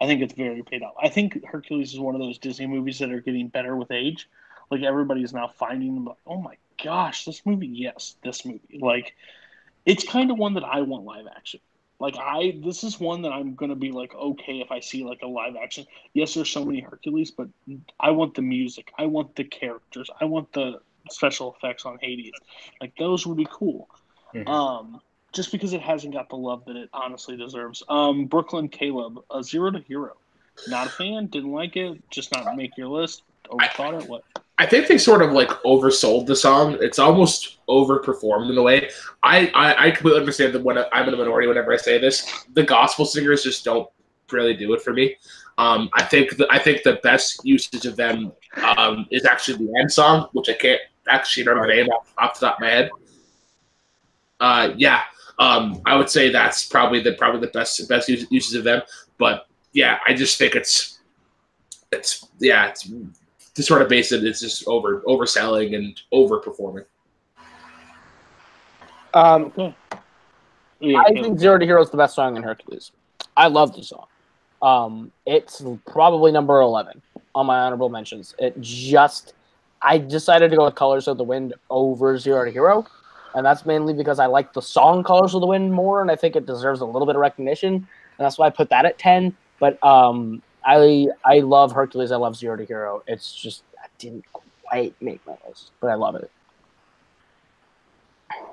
I think it's very paid off. I think Hercules is one of those Disney movies that are getting better with age. Like everybody's now finding them like, oh my gosh, this movie, yes, this movie. Like it's kind of one that I want live action. Like I, this is one that I'm gonna be like okay if I see like a live action yes, there's so many Hercules, but I want the music. I want the characters. I want the special effects on Hades. Like those would be cool. Mhm. Um, just because it hasn't got the love that it honestly deserves. Um, Brooklyn Caleb, a zero to hero. Not a fan. Didn't like it. Just not make your list. Overthought it. What? I think they sort of like oversold the song. It's almost overperformed in a way. I, I, I completely understand that when I'm in a minority whenever I say this. The gospel singers just don't really do it for me. Um, I think the, I think the best usage of them um, is actually the end song, which I can't actually remember the name off, off the top of my head. Uh, yeah, um, I would say that's probably the probably the best best use, uses of them. But yeah, I just think it's it's yeah it's to sort of base it, it's just over overselling and overperforming. Um, Okay. Yeah, I Caleb. think Zero to Hero is the best song in Hercules. I love the song. Um, it's probably number eleven on my honorable mentions. It just, I decided to go with Colors of the Wind over Zero to Hero, and that's mainly because I like the song Colors of the Wind more, and I think it deserves a little bit of recognition, and that's why I put that at ten. But um, I I love Hercules. I love Zero to Hero. It's just I didn't quite make my list, but I love it.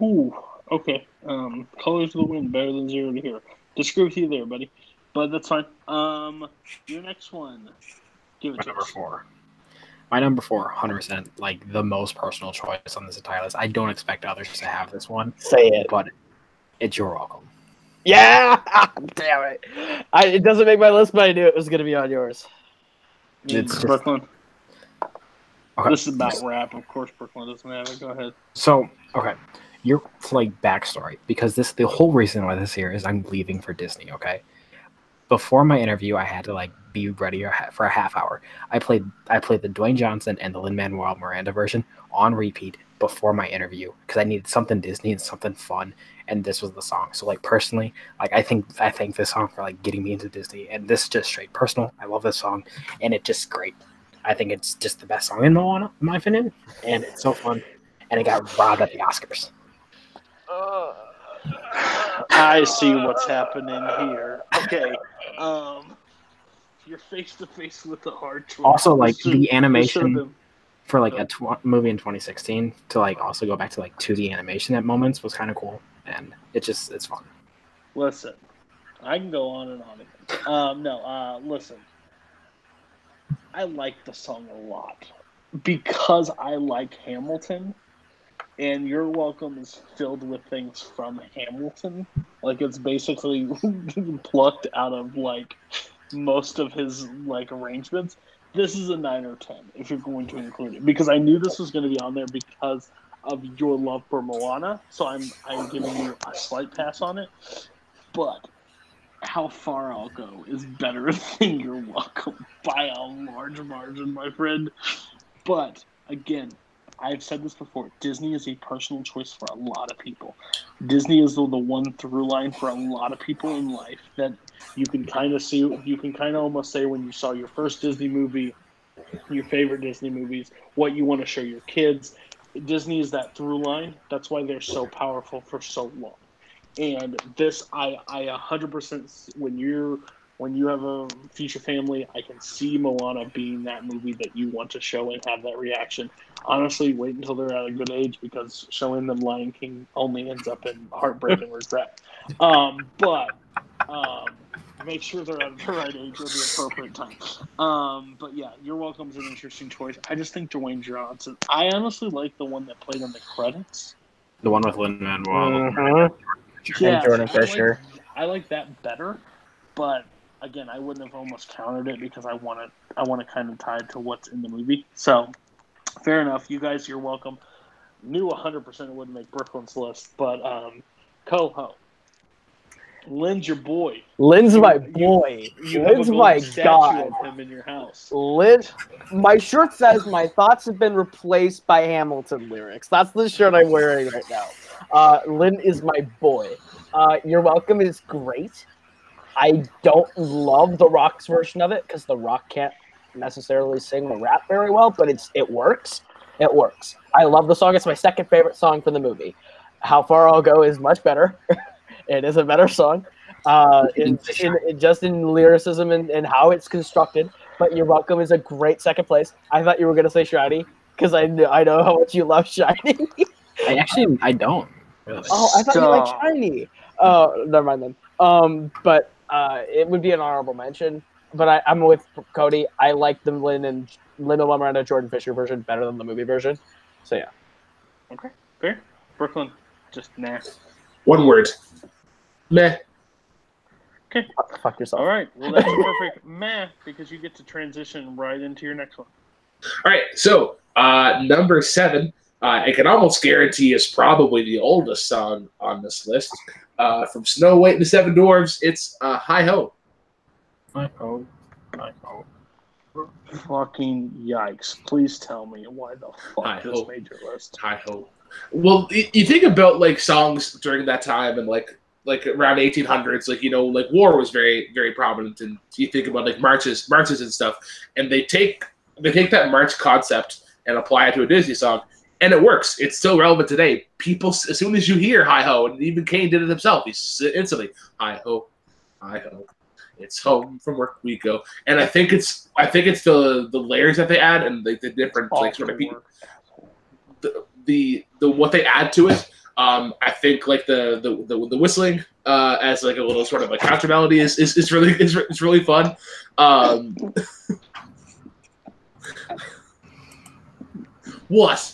Ooh, okay. Um, Colors of the Wind better than Zero to Hero. Disagree with you there, buddy, but that's fine. Um, your next one. Give it to number us. four. My number four, 100%, like the most personal choice on this entire list. I don't expect others to have this one, Say it. but it's your welcome. Yeah, damn it! I, it doesn't make my list, but I knew it was gonna be on yours. It's just- Brooklyn. Okay. This is about rap. Of course, Brooklyn doesn't have it. Go ahead. So, okay, your like backstory because this the whole reason why this here is I'm leaving for Disney. Okay, before my interview, I had to like be ready for a half hour. I played I played the Dwayne Johnson and the Lin Manuel Miranda version on repeat before my interview because I needed something Disney and something fun, and this was the song. So like personally, like I think I thank this song for like getting me into Disney, and this is just straight personal. I love this song, and it's just great. I think it's just the best song in Moana, in my opinion, and it's so fun. And it got robbed at the Oscars. I see what's happening here. Okay, um, you're face to face with the hard choice. Also, like should- the animation been- for like a tw- movie in 2016 to like also go back to like 2D animation at moments was kind of cool, and it just it's fun. Listen, I can go on and on again. Um, no, uh, listen. I like the song a lot because I like Hamilton, and You're Welcome is filled with things from Hamilton. Like it's basically plucked out of like most of his like arrangements. This is a nine or ten if you're going to include it because I knew this was going to be on there because of your love for Moana. So I'm I'm giving you a slight pass on it but how far I'll go is better than you're welcome by a large margin, my friend. But again, I've said this before. Disney is a personal choice for a lot of people. Disney is the, the one through line for a lot of people in life that you can kind of see. You can kind of almost say when you saw your first Disney movie, your favorite Disney movies, what you want to show your kids. Disney is that through line. That's why they're so powerful for so long and this i i 100% when you're when you have a future family i can see moana being that movie that you want to show and have that reaction honestly wait until they're at a good age because showing them lion king only ends up in heartbreak and regret um but um make sure they're at the right age at the appropriate time um but yeah you're welcome is an interesting choice i just think dwayne johnson i honestly like the one that played on the credits The one with Lin Manuel. Mhm. And Jordan I like- Fisher. I like that better, but again, I wouldn't have almost counted it because I want to. I want to kind of tie it to what's in the movie. So, fair enough. You guys, you're welcome. Knew 100 percent it wouldn't make Brooklyn's list, but um, Coho, Lin's your boy. Lin's my You- boy. You a Lin's my god. of him in your house. Lin, my shirt says my thoughts have been replaced by Hamilton lyrics. That's the shirt I'm wearing right now. Uh, Lin is my boy. Uh, You're welcome is great. I don't love the Rock's version of it because the Rock can't necessarily sing the rap very well, but it's it works. It works. I love the song. It's my second favorite song from the movie. How Far I'll Go is much better. it is a better song. Uh, in, in, in just in lyricism and, and how it's constructed. But You're Welcome is a great second place. I thought you were gonna say Shiny because I kn- I know how much you love Shiny. I actually I don't. Really. oh, I thought you liked Shiny. Oh, never mind then. Um, but uh, it would be an honorable mention. But I, I'm with Cody. I like the Lin and Lin Miranda Jordan Fisher version better than the movie version. So yeah. Okay, fair. Brooklyn, just nah. One word. Meh. Okay. Fuck yourself. All right, well that's perfect, meh, because you get to transition right into your next one. All right, so uh, number seven, uh, I can almost guarantee is probably the oldest song on this list. Uh, from Snow White and the Seven Dwarfs, it's uh, Hi Ho. Hi Ho. Hi Ho. Fucking yikes! Please tell me why the fuck I this hope. made your list. Hi Ho. Well, you think about like songs during that time and like like around 1800s, like you know, like war was very very prominent, and you think about like marches marches and stuff, and they take they take that march concept and apply it to a Disney song, and it works. It's still relevant today. People, as soon as you hear "Hi Ho," and even Kane did it himself, he's instantly "Hi Ho, Hi Ho." It's home from work we go, and I think it's I think it's the the layers that they add and like the different like sort of people the the the what they add to it. Um, I think like the the the, the whistling uh, as like a little sort of a counter melody is, is, is really is, is really fun. Um, what?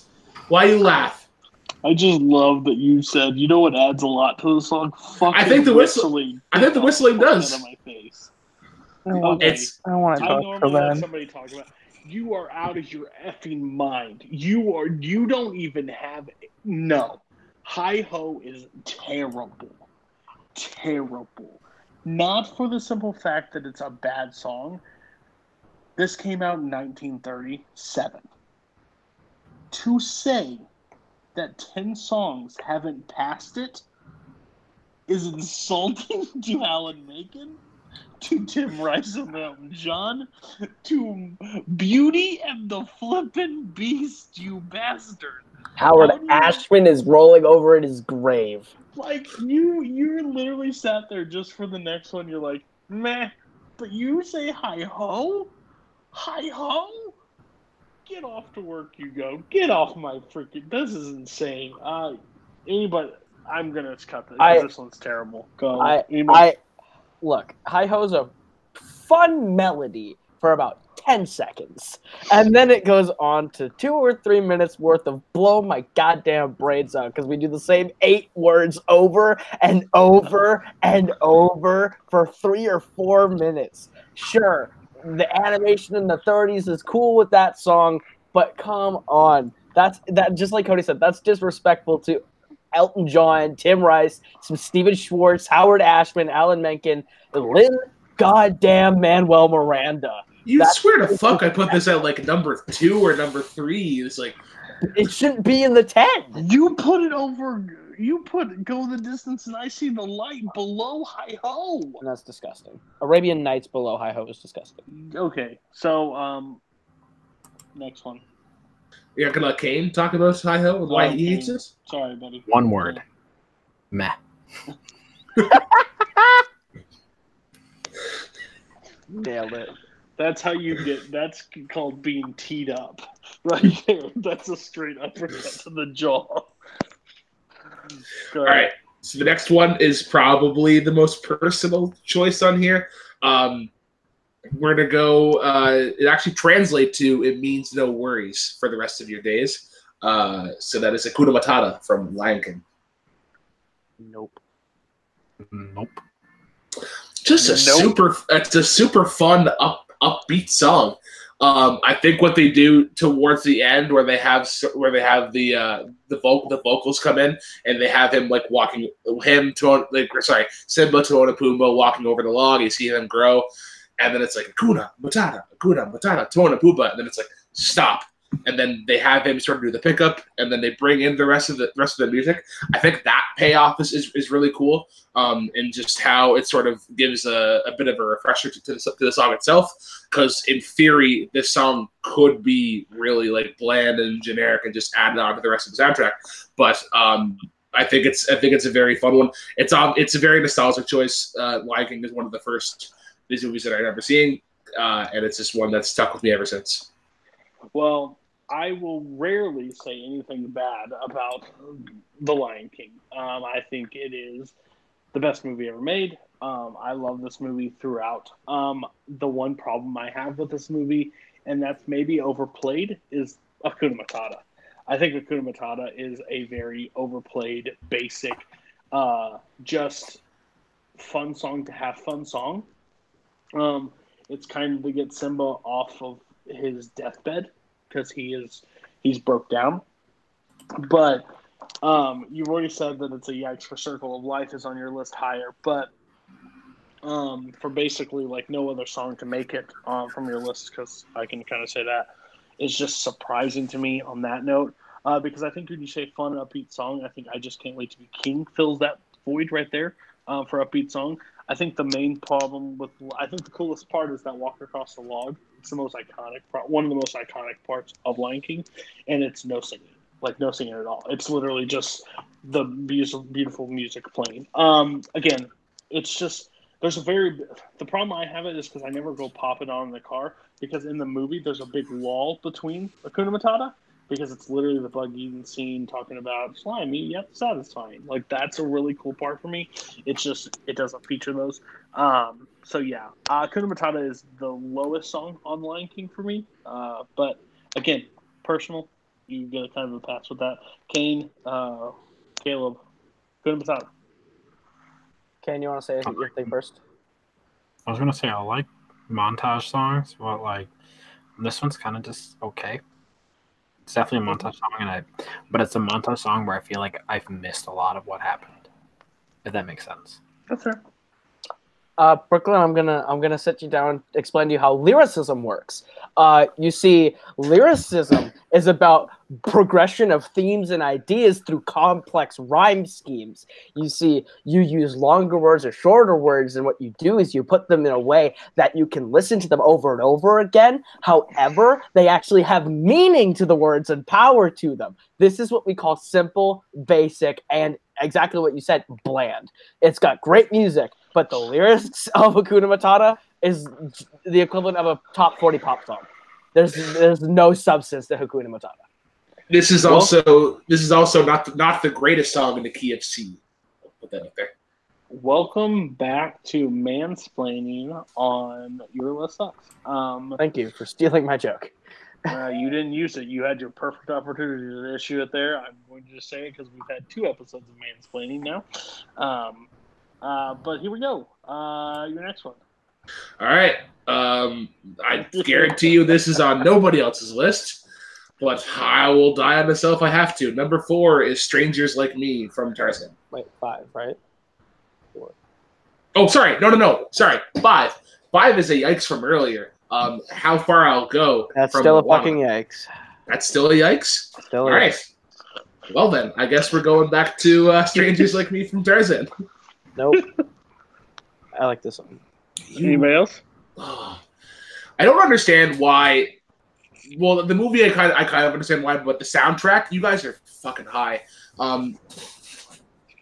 Why you laugh? I just love that you said. You know what adds a lot to the song? Fucking I think the whistle- whistling. I think the whistling does. My face. I don't want, Okay. It's I want to talk normally to let Ben. somebody talk about. You are out of your effing mind. You are. You don't even have. No, Hi Ho is terrible, terrible. Not for the simple fact that it's a bad song. This came out in 1937. To say that 10 songs haven't passed it is insulting to Alan Menken, to Tim Rice and John, to Beauty and the Flippin' Beast, you bastard. Howard How do you- Ashman is rolling over in his grave. Like you, you literally sat there just for the next one. You're like, meh. But you say hi ho, hi ho. Get off to work, you go. Get off my freaking. This is insane. Uh, anybody, I'm gonna cut this. I- this one's terrible. Go. I Anybody- I look, Hi Ho's a fun melody for about 10 seconds. And then it goes on to two or three minutes worth of blow my goddamn brains out because we do the same eight words over and over and over for three or four minutes. Sure, the animation in the 30s is cool with that song, but come on. That's that just like Cody said, that's disrespectful to Elton John, Tim Rice, some Stephen Schwartz, Howard Ashman, Alan Menken, Lin goddamn Manuel Miranda. You That's- swear to fuck I put this at like number two or number three. It's like It shouldn't be in the 10. you put it over. You put go the distance, and I see the light below hi ho. And that's disgusting. Arabian Nights below Hi Ho is disgusting. Okay, so um, next one. you're not gonna let Kane talk about Hi Ho and why Oh, he hates Kane. it. Sorry, buddy. One word. Meh. Nailed it. That's how you get. That's called being teed up, right there. That's a straight uppercut to the jaw. Go All ahead. right. So the next one is probably the most personal choice on here. Um, we're gonna go. Uh, it actually translates to "it means no worries" for the rest of your days. Uh, so that is Hakuna Matata from Lion King. Nope. Nope. Just a Nope. super. It's a super fun up upbeat song. Um, I think what they do towards the end, where they have where they have the uh, the vocal the vocals come in, and they have him like walking him to like sorry Simba to Pumbaa walking over the log. You see him grow, and then it's like Hakuna Matata, Hakuna Matata, Tona Pumbaa, and then it's like stop, and then they have him sort of do the pickup, and then they bring in the rest of the rest of the music. I think that payoff is, is, is really cool, um, and just how it sort of gives a, a bit of a refresher to, to, the, to the song itself. Because in theory, this song could be really like bland and generic and just added on to the rest of the soundtrack. But um, I think it's I think it's a very fun one. It's um it's a very nostalgic choice. Uh, Lion King is one of the first Disney movies that I remember seeing, uh, and it's just one that's stuck with me ever since. Well, I will rarely say anything bad about The Lion King. Um, I think it is the best movie ever made. Um, I love this movie throughout. Um, the one problem I have with this movie, and that's maybe overplayed, is Hakuna Matata. I think Hakuna Matata is a very overplayed, basic, uh, just fun song to have fun song. Um, it's kind of to get Simba off of his deathbed because he is he's broke down. But um, you've already said that it's a yikes for Circle of Life is on your list higher, but um, for basically like no other song to make it um, from your list because I can kind of say that is just surprising to me on that note uh, because I think when you say fun upbeat song, I think I just can't wait to be king fills that void right there uh, for upbeat song. I think the main problem with I think the coolest part is that walk across the log. It's the most iconic part, one of the most iconic parts of Lion King, and it's no singing, like no singing at all. It's literally just the beautiful, beautiful music playing. Um, again, it's just there's a very the problem I have it is because I never go pop it on in the car because in the movie there's a big wall between Hakuna Matata because it's literally the Bug Eaton scene talking about slimy yet satisfying. Like that's a really cool part for me. It's just it doesn't feature those. Um, so yeah, uh, Hakuna Matata is the lowest song on Lion King for me. Uh, but again, personal, you get a kind of a pass with that. Kane, uh, Caleb, Hakuna Matata. Ken, you want to say your thing first? I was gonna say I like montage songs, but like this one's kind of just okay. It's definitely a montage song, and I, but it's a montage song where I feel like I've missed a lot of what happened. If that makes sense. That's fair. Uh, Brooklyn, I'm gonna I'm gonna sit you down, explain to you how lyricism works. Uh, you see, lyricism is about progression of themes and ideas through complex rhyme schemes. You see, you use longer words or shorter words, and what you do is you put them in a way that you can listen to them over and over again. However, they actually have meaning to the words and power to them. This is what we call simple, basic, and exactly what you said, bland. It's got great music, but the lyrics of Hakuna Matata is the equivalent of a top 40 pop song. There's there's no substance to Hakuna Matata. This is Well- also this is also not the, not the greatest song in the key of C. I'll put that up there. Welcome back to mansplaining on your list sucks. Um, Thank you for stealing my joke. uh, you didn't use it. You had your perfect opportunity to issue it there. I'm going to just say it because we've had two episodes of mansplaining now. Um, uh, but here we go. Uh, your next one. All right. Um, I guarantee you this is on nobody else's list, but I will die on myself if I have to. Number four is "Strangers Like Me" from Tarzan. Wait, five, right? Four. Oh, sorry. No, no, no. Sorry. Five. Five is a yikes from earlier. Um, how far I'll go. That's still a Moana. fucking yikes. That's still a yikes. Still All right. Well then, I guess we're going back to uh, "Strangers Like Me" from Tarzan. Nope. I like this one. You Anybody else? Oh, I don't understand why. Well, the movie I kind of I kind of understand why, but the soundtrack, you guys are fucking high. Um,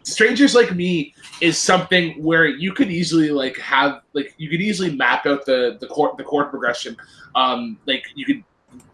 Strangers Like Me is something where you could easily like have like you could easily map out the the chord the chord progression. Um, like you could.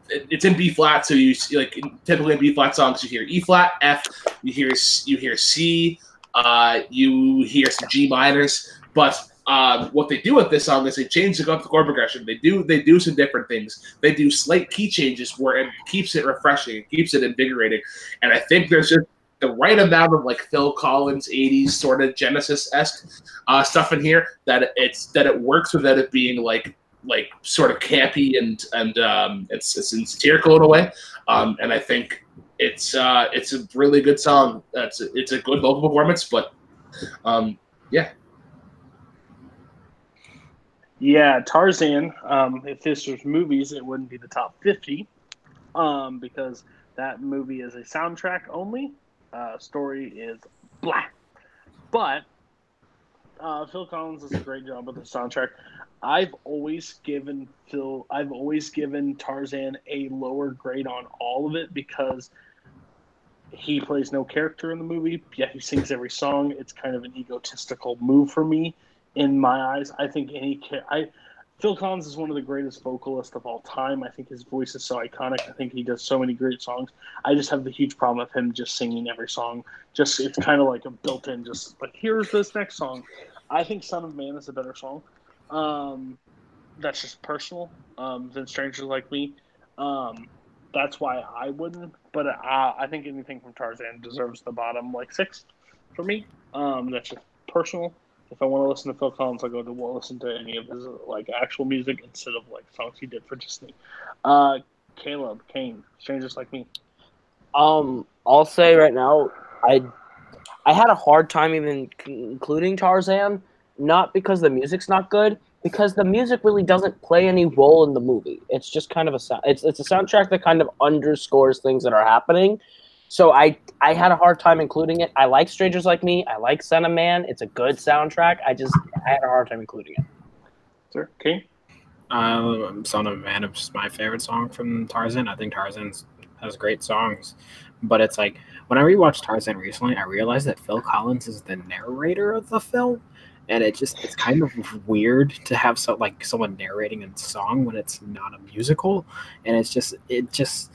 It's in B flat, so you see, like typically in B flat songs, you hear E flat, F, you hear you hear C, uh, you hear some G minors, but um, what they do with this song is they change the chord progression. They do they do some different things. They do slight key changes where it keeps it refreshing, it keeps it invigorating. And I think there's just the right amount of like Phil Collins '80s sort of Genesis esque uh, stuff in here that it's that it works without it being like like sort of campy and and um, it's it's satirical in a way. Um, and I think it's uh, it's a really good song. It's a, it's a good vocal performance, but um, Yeah, Tarzan. Um, if this was movies, it wouldn't be the top fifty, um, because that movie is a soundtrack only. Uh, story is blah, but uh, Phil Collins does a great job with the soundtrack. I've always given Phil. I've always given Tarzan a lower grade on all of it because he plays no character in the movie. Yeah, he sings every song. It's kind of an egotistical move for me in my eyes. I think any I Phil Collins is one of the greatest vocalists of all time. I think his voice is so iconic. I think he does so many great songs. I just have the huge problem of him just singing every song. Just it's kind of like a built-in, just like here's this next song. I think "Son of Man" is a better song. Um, that's just personal um, than "Strangers Like Me." Um, that's why I wouldn't. But I, I think anything from Tarzan deserves the bottom like six for me. Um, that's just personal if I want to listen to Phil Collins, I'll go to listen to any of his like actual music instead of like songs he did for Disney. Uh, Caleb, Kane, Strangers Like Me. Um, I'll say right now, I I had a hard time even including Tarzan, not because the music's not good, because the music really doesn't play any role in the movie. It's just kind of a sound. It's it's a soundtrack that kind of underscores things that are happening. So I I had a hard time including it. I like Strangers Like Me. I like Son of Man. It's a good soundtrack. I just I had a hard time including it. Sir, Kane. Um, Son of Man is my favorite song from Tarzan. I think Tarzan has great songs, but it's like when I rewatched Tarzan recently, I realized that Phil Collins is the narrator of the film, and it just it's kind of weird to have so like someone narrating a song when it's not a musical, and it's just it just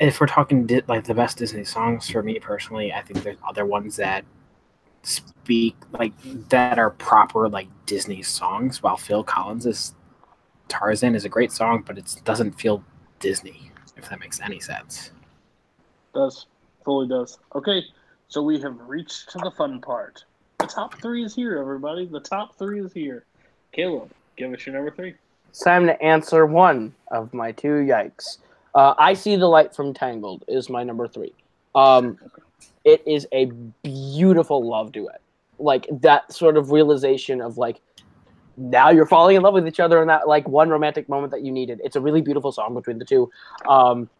if we're talking di- like the best Disney songs for me personally, I think there's other ones that speak like that are proper like Disney songs, while Phil Collins is Tarzan is a great song, but it doesn't feel Disney, if that makes any sense. Does fully does. Okay, so we have reached to the fun part. The top three is here, everybody. The top three is here. Caleb, give us your number three. it's time to answer one of my two yikes. Uh, I see the light from Tangled is my number three. Um, it is a beautiful love duet, like that sort of realization of like now you're falling in love with each other in that like one romantic moment that you needed. It's a really beautiful song between the two. Um,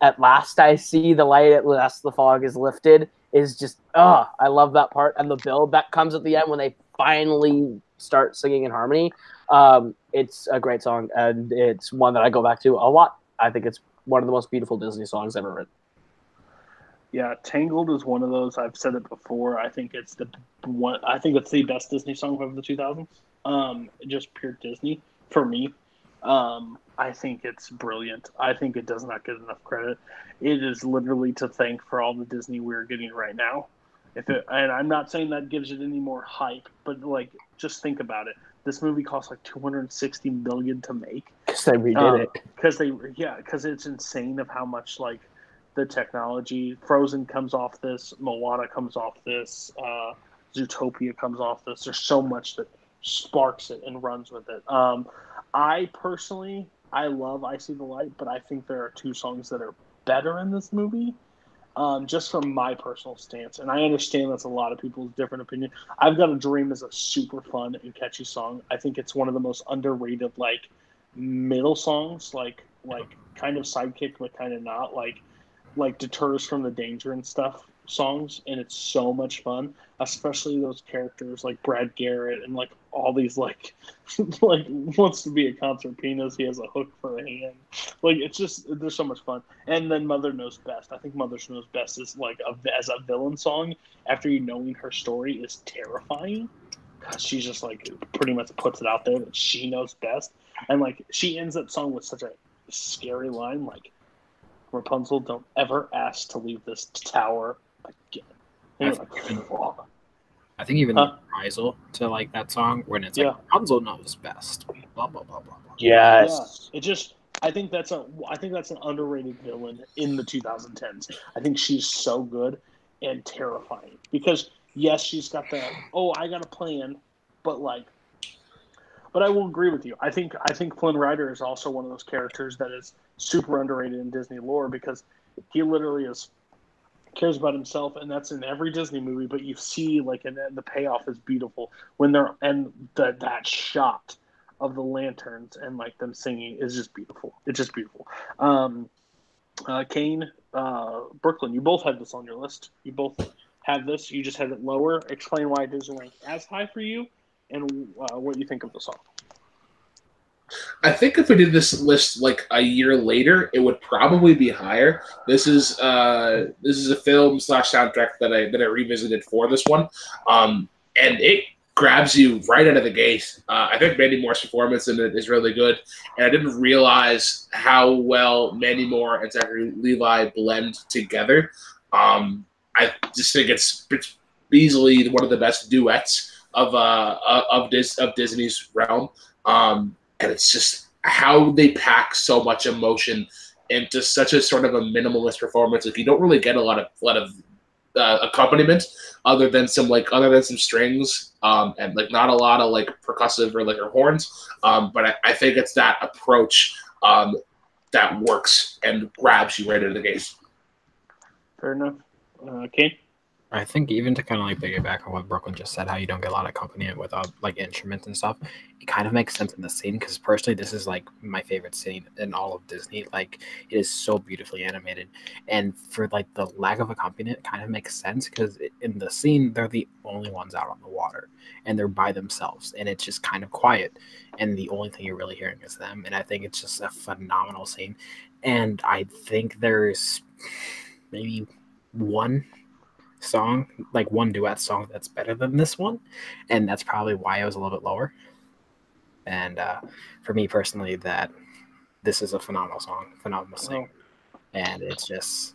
at last I see the light. At last the fog is lifted. Is just ah, I love that part and the build that comes at the end when they finally start singing in harmony. Um, it's a great song and it's one that I go back to a lot. I think it's one of the most beautiful Disney songs ever written. Yeah, Tangled is one of those. I've said it before. I think it's the one. I think it's the best Disney song of the 2000s. Um, just pure Disney for me. Um, I think it's brilliant. I think it does not get enough credit. It is literally to thank for all the Disney we're getting right now. If it, and I'm not saying that gives it any more hype, but like, just think about it. This movie cost like 260 million to make Because they redid Uh, it. because they yeah because it's insane of how much like the technology frozen comes off this moana comes off this uh zootopia comes off this there's so much that sparks it and runs with it um i personally i love i see the light but i think there are two songs that are better in this movie um, just from my personal stance, and I understand that's a lot of people's different opinion. I've got a dream is a super fun and catchy song. I think it's one of the most underrated like middle songs, like like kind of sidekick but kind of not, like like deters from the danger and stuff songs, and it's so much fun. Especially those characters like Brad Garrett and like all these like like wants to be a concert penis. He has a hook for a hand. Like it's just there's so much fun. And then Mother Knows Best. I think Mother Knows Best is like a, as a villain song after you knowing her story is terrifying. 'Cause She's just like pretty much puts it out there that she knows best, and like she ends that song with such a scary line like, "Rapunzel, don't ever ask to leave this tower again." And you're like, "Fuck." I think even Huh? the reprisal to like that song when it's Yeah. like Rapunzel knows best. Blah blah blah blah blah. Yes. Yeah, it just I think that's a I think that's an underrated villain in the 2010s. I think she's so good and terrifying because yes, she's got the oh I got a plan, but like, but I will agree with you. I think I think Flynn Rider is also one of those characters that is super underrated in Disney lore because he literally is cares about himself and that's in every disney movie but you see like and the payoff is beautiful when they're and the, that shot of the lanterns and like them singing is just beautiful. It's just beautiful. Um uh kane uh brooklyn you both had this on your list. You both have this you just had it lower explain why it doesn't rank as high for you and uh, what you think of the song I think if we did this list like a year later, it would probably be higher. This is uh, this is a film slash soundtrack that I that I revisited for this one, um, and it grabs you right out of the gate. Uh, I think Mandy Moore's performance in it is really good, and I didn't realize how well Mandy Moore and Zachary Levi blend together. Um, I just think it's, it's easily one of the best duets of uh of Dis- of Disney's realm. Um, and it's just how they pack so much emotion into such a sort of a minimalist performance. Like you don't really get a lot of lot of uh, accompaniment other than some like other than some strings um, and like not a lot of like percussive or like or horns. Um, but I, I think it's that approach um, that works and grabs you right of the gate. fair enough uh kane I think even to kind of like piggyback on what Brooklyn just said, how you don't get a lot of accompaniment without like instruments and stuff, it kind of makes sense in the scene because personally, this is like my favorite scene in all of Disney. Like it is so beautifully animated, and for like the lack of accompaniment, kind of makes sense because in the scene they're the only ones out on the water and they're by themselves, and it's just kind of quiet, and the only thing you're really hearing is them. And I think it's just a phenomenal scene, and I think there's maybe one song, like one duet song that's better than this one, and that's probably why I was a little bit lower. And uh, for me personally, that this is a phenomenal song, phenomenal sing, and it's just,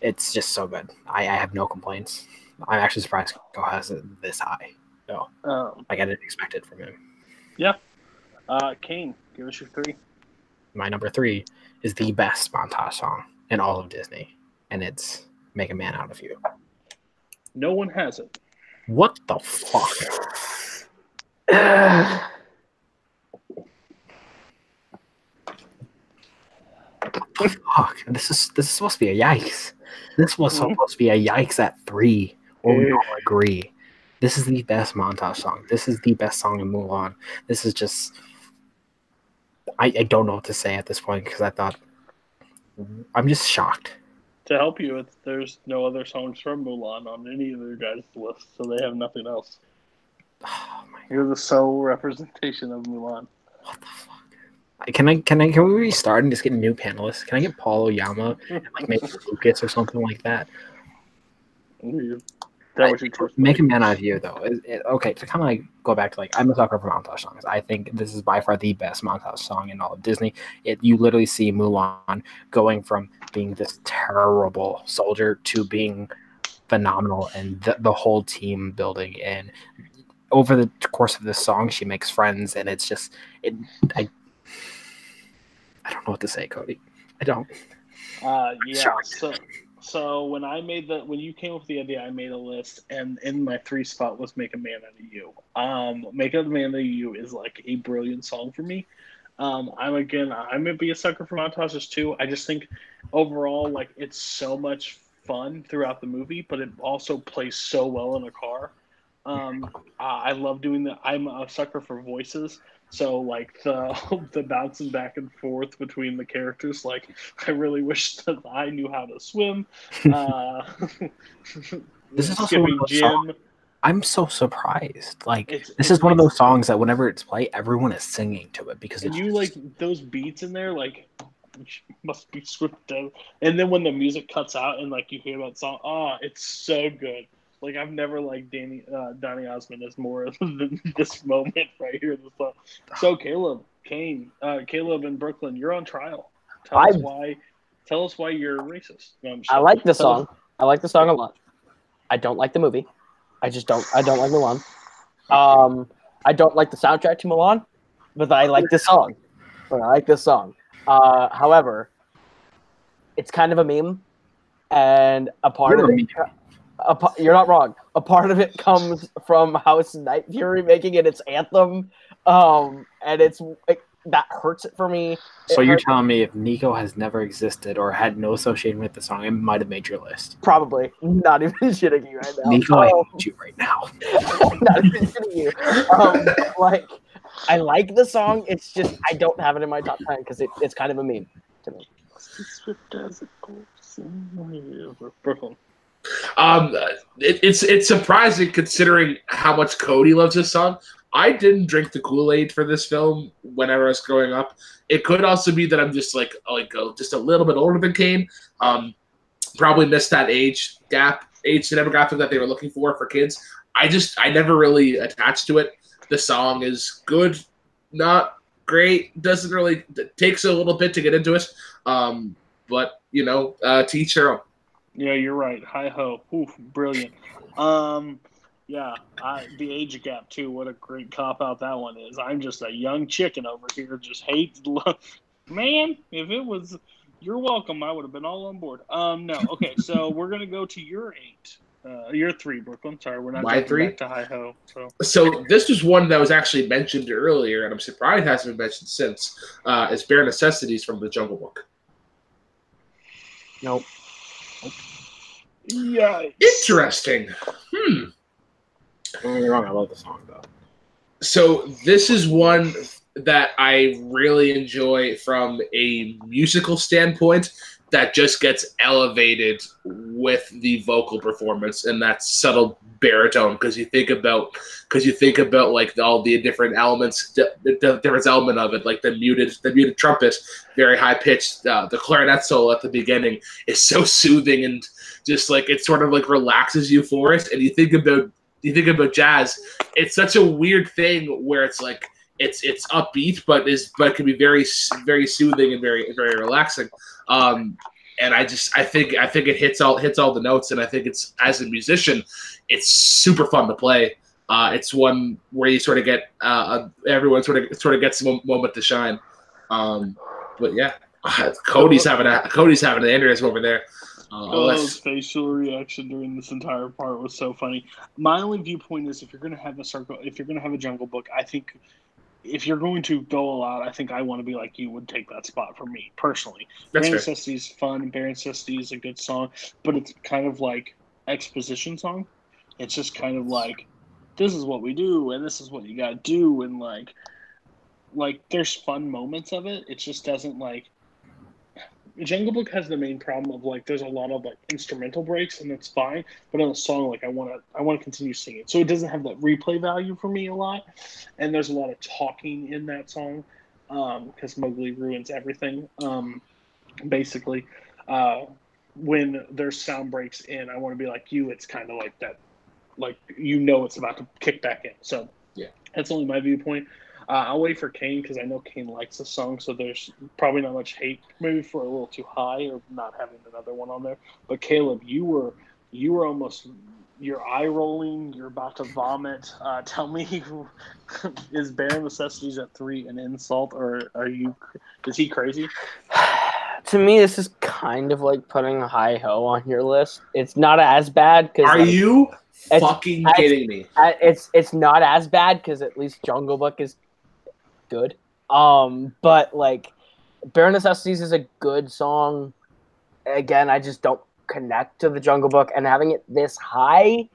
it's just so good. I, I have no complaints. I'm actually surprised Go has it this high. No, um like I didn't expect it from him. Yeah. uh kane give us your three My number three is the best montage song in all of Disney, and it's "Make a Man Out of You." no one has it What the fuck? Fuck. This is this is supposed to be a yikes. This was Mhm. supposed to be a yikes at three. Or we Eh. all agree. This is the best montage song. This is the best song in Mulan. This is just I, I don't know what to say at this point because I thought I'm just shocked. To help you, it's, there's no other songs from Mulan on any of their guys' list, so they have nothing else. Oh my You're the sole representation of Mulan. what the fuck? Can I can I can we restart and just get new panelists? Can I get Paulo Yama and like maybe Lucas or something like that? You- That was your first Make a man out of you though. It- it- okay, to kind of like go back to like I'm a sucker for montage songs. I think this is by far the best montage song in all of Disney. It you literally see Mulan going from being this terrible soldier to being phenomenal and the, the whole team building and over the course of this song she makes friends and it's just it I I don't know what to say, Cody. I don't. Uh, yeah. Shocked. So, so when I made the when you came up with the idea, I made a list, and in my three spot was "Make a Man Out of You." Um, "Make a Man Out of You" is like a brilliant song for me. Um, I'm again, I'm gonna be a sucker for montages too. I just think overall, like it's so much fun throughout the movie, but it also plays so well in a car. Um, I I love doing that. I'm a sucker for voices. So like the the bouncing back and forth between the characters, like I really wish that I knew how to swim. Uh, This is also skipping one of those gym. I'm so surprised. Like It's- this it's is one of those songs that whenever it's played, everyone is singing to it because you like those beats in there, like must be scripted. And then when the music cuts out and like you hear that song, oh, it's so good. Like I've never liked Danny uh, Donny Osmond as more than this moment right here. in The song. So Caleb, Kane, uh, Caleb in Brooklyn, you're on trial. Tell us why. Tell us why you're racist. No, I'm I like the Tell us- song. I like the song a lot. I don't like the movie. I just don't. I don't like Mulan. Um, I don't like the soundtrack to Mulan, but I like this song. But I like this song. Uh, however, it's kind of a meme, and a part You're of a it. A, you're not wrong. A part of it comes from House Night Fury making it its anthem, um, and it's it, that hurts it for me. so you're telling me if Nico has never existed or had no association with the song, it might have made your list. probably not even shitting you right now. Nico, I Um, hate you right now. not even kidding you. Um, like, I like the song. It's just I don't have it in my top ten because it, it's kind of a meme to me. Swift as it goes. Brooklyn. Um, it, it's it's surprising considering how much Cody loves this song. I didn't drink the Kool Aid for this film whenever I was growing up. It could also be that I'm just like like uh, just a little bit older than Kane. Um, probably missed that age gap, age demographic that they were looking for for kids. I just I never really attached to it. The song is good, not great. Doesn't really takes a little bit to get into it. Um, but you know, uh, to each own. Yeah, you're right. Hi ho. Oof, brilliant. Um, yeah, I, the age gap too. What a great cop out that one is. I'm just a young chicken over here, just hate. Man, if it was, you're welcome. I would have been all on board. Um, no. Okay, so we're gonna go to your eight. Uh, your three, Brooklyn. Sorry, we're not My three? back to hi ho. So So this was one that was actually mentioned earlier, and I'm surprised it hasn't been mentioned since. Uh, it's Bare Necessities from the Jungle Book. Nope. Yeah, Interesting. Hmm. Don't get me wrong, I love the song though. So this is one that I really enjoy from a musical standpoint that just gets elevated with the vocal performance and that subtle baritone because you think about because you think about like all the different elements the, the different element of it like the muted the muted trumpet very high pitched uh, the clarinet solo at the beginning is so soothing and just like it sort of like relaxes you for it and you think about you think about jazz. It's such a weird thing where it's like it's it's upbeat but is but it can be very very soothing and very very relaxing. Um and i just i think i think it hits all hits all the notes and i think it's as a musician it's super fun to play. Uh it's one where you sort of get uh everyone sort of sort of gets a moment to shine. Um but yeah cody's having a cody's having an aneurysm over there uh, Oh, his facial reaction during this entire part was so funny. My only viewpoint is if you're gonna have a circle, if you're gonna have a Jungle Book, I think if you're going to go all out, I think I want to be like you would take that spot for me personally. That's fair. Necessity's fun. Bare Necessity is a good song, but it's kind of like exposition song. It's just kind of like this is what we do and this is what you got to do and like like there's fun moments of it. It just doesn't like Jungle Book has the main problem of like there's a lot of like instrumental breaks and it's fine, but in a song like I want to I want to continue singing, so it doesn't have that replay value for me a lot, and there's a lot of talking in that song um, because Mowgli ruins everything. Um, basically, uh, when there's sound breaks in, I want to be like you. It's kind of like that, like you know it's about to kick back in. So Yeah. that's only my viewpoint. Uh, I'll wait for Kane because I know Kane likes the song, so there's probably not much hate maybe for a little too high or not having another one on there. But Caleb, you were you were almost you're eye rolling, you're about to vomit. Uh, tell me, is bare necessities at three an insult or are you? Is he crazy? to me, this is kind of like putting a high ho on your list. It's not as bad because Are you fucking kidding me? it's it's not as bad because at least Jungle Book is good. Um, but like, Bare Necessities is a good song. Again, I just don't connect to the Jungle Book, and having it this high,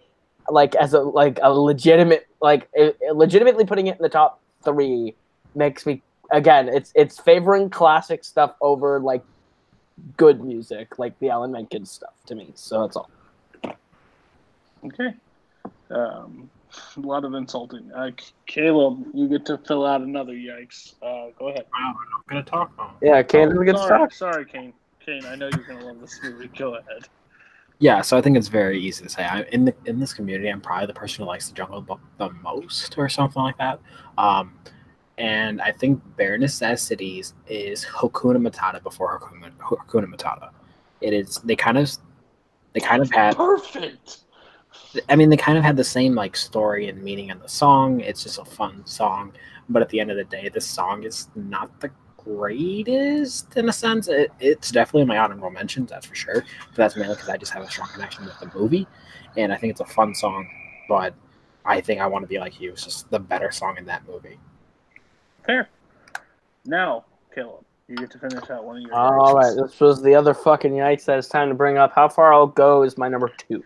like as a like a legitimate like it, it- legitimately putting it in the top three makes me again. It's it's favoring classic stuff over like good music, like the Alan Menken stuff to me. So that's all. Okay. Um, a lot of insulting. Uh, Caleb, you get to fill out another yikes. Uh, go ahead. Wow, I'm not gonna talk about. it. Yeah, Kane, we get sorry, stuck. sorry, Kane. Kane, I know you're gonna love this movie. Go ahead. Yeah, so I think it's very easy to say. I'm in the in this community, I'm probably the person who likes the Jungle Book the most, or something like that. Um, and I think Bare Necessities is Hakuna Matata before Hakuna, Hakuna Matata. It is. They kind of, they kind of had. Perfect. I mean, they kind of had the same like story and meaning in the song. It's just a fun song, but at the end of the day, this song is not the greatest in a sense. It, it's definitely my honorable mentions, that's for sure. But that's mainly because I just have a strong connection with the movie, and I think it's a fun song. But I think I want to be like you. It's just the better song in that movie. Fair. Now, Caleb, you get to finish out one of your. All right, yikes. this was the other fucking yikes that it's time to bring up. How far I'll go is my number two.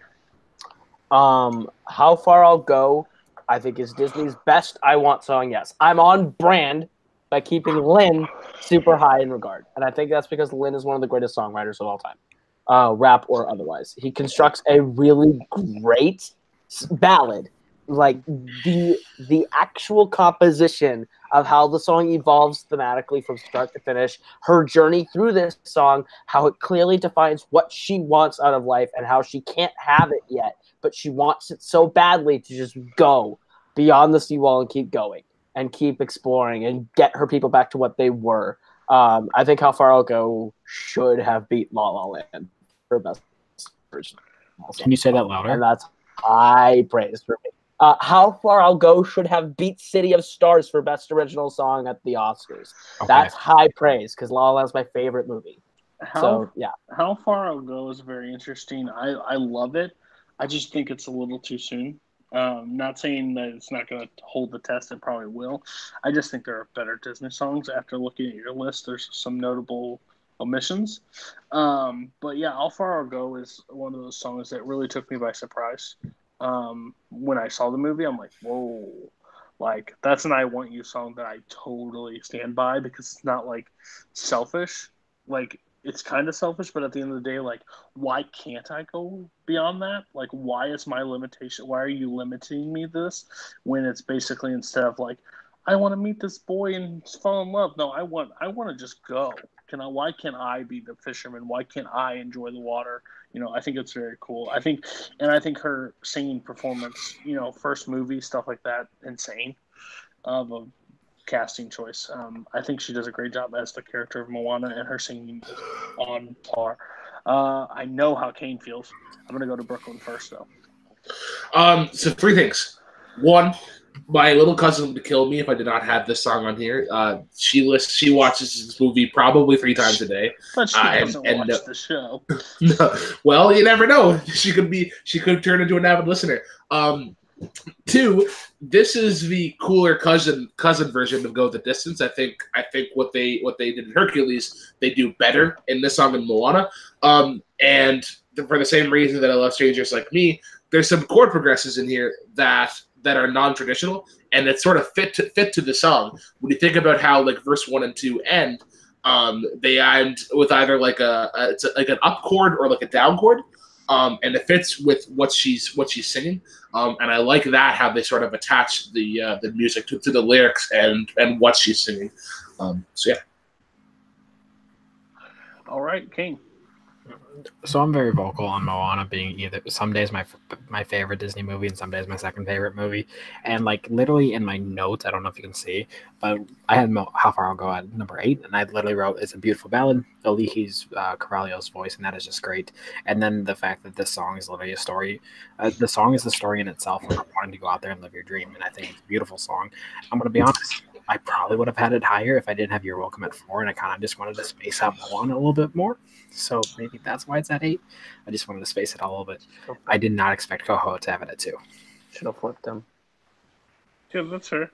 Um, how far I'll go, I think is Disney's best I Want song. Yes, I'm on brand by keeping Lin super high in regard, and I think that's because Lin is one of the greatest songwriters of all time, uh, rap or otherwise. He constructs a really great ballad, like the the actual composition of how the song evolves thematically from start to finish her journey through this song, how it clearly defines what she wants out of life and how she can't have it yet, but she wants it so badly to just go beyond the seawall and keep going and keep exploring and get her people back to what they were. Um, I think How Far I'll Go should have beat La La Land for best original song Can you say that louder? and louder? that's high praise for me. Uh, How Far I'll Go should have beat City of Stars for Best Original Song at the Oscars. Okay. That's high praise because La La Land's my favorite movie. How So yeah, how far I'll go is very interesting. I I love it. I just think it's a little too soon. Um, not saying that it's not going to hold the test. It probably will. I just think there are better Disney songs. After looking at your list, there's some notable omissions. Um, but yeah, How Far I'll Go is one of those songs that really took me by surprise. Um, when I saw the movie, I'm like, whoa. Like that's an I Want You song that I totally stand by because it's not like selfish. Like it's kind of selfish, but at the end of the day, like, why can't I go beyond that? Like, why is my limitation? Why are you limiting me this when it's basically instead of like, I want to meet this boy and fall in love. No, I want, I want to just go. Can I? Why can't I be the fisherman? Why can't I enjoy the water? You know, I think it's very cool. I think, and I think her singing performance, you know, first movie stuff like that, insane. Of a casting choice. Um, I think she does a great job as the character of Moana, and her singing is on par. Uh, I know how Kane feels. I'm gonna go to Brooklyn first, though. Um, so three things. One, my little cousin would kill me if I did not have this song on here. Uh, she lists, she watches this movie probably three times a day. But she Uh, and- doesn't and, watch uh, the show. no, well, you never know. She could be, she could turn into an avid listener. Um, Two, this is the cooler cousin cousin version of Go the Distance. I think I think what they what they did in Hercules, they do better in this song in Moana. Um, and for the same reason that I love Strangers Like Me, there's some chord progressions in here that that are non-traditional and that sort of fit to, fit to the song. When you think about how like verse one and two end, um, they end with either like a, a it's a, like an up chord or like a down chord, um, and it fits with what she's what she's singing. Um, and I like that how they sort of attach the uh, the music to, to the lyrics and and what she's singing. Um, so yeah. All right, King so I'm very vocal on Moana being either some days my my favorite Disney movie and some days my second favorite movie. And like literally in my notes, I don't know if you can see, but I had Mo, how far I'll go at number eight, and I literally wrote it's a beautiful ballad, Auli'i's uh, Cravalho's voice, and that is just great. And then the fact that this song is literally a story. Uh, the song is the story in itself wanting to go out there and live your dream, and I think it's a beautiful song. I'm gonna be honest. I probably would have had it higher if I didn't have You're Welcome at four, and I kind of just wanted to space out Moana a little bit more. So maybe that's why it's at eight. I just wanted to space it out a little bit. I did not expect Coho to have it at two. Should have flipped them. Yeah, that's fair.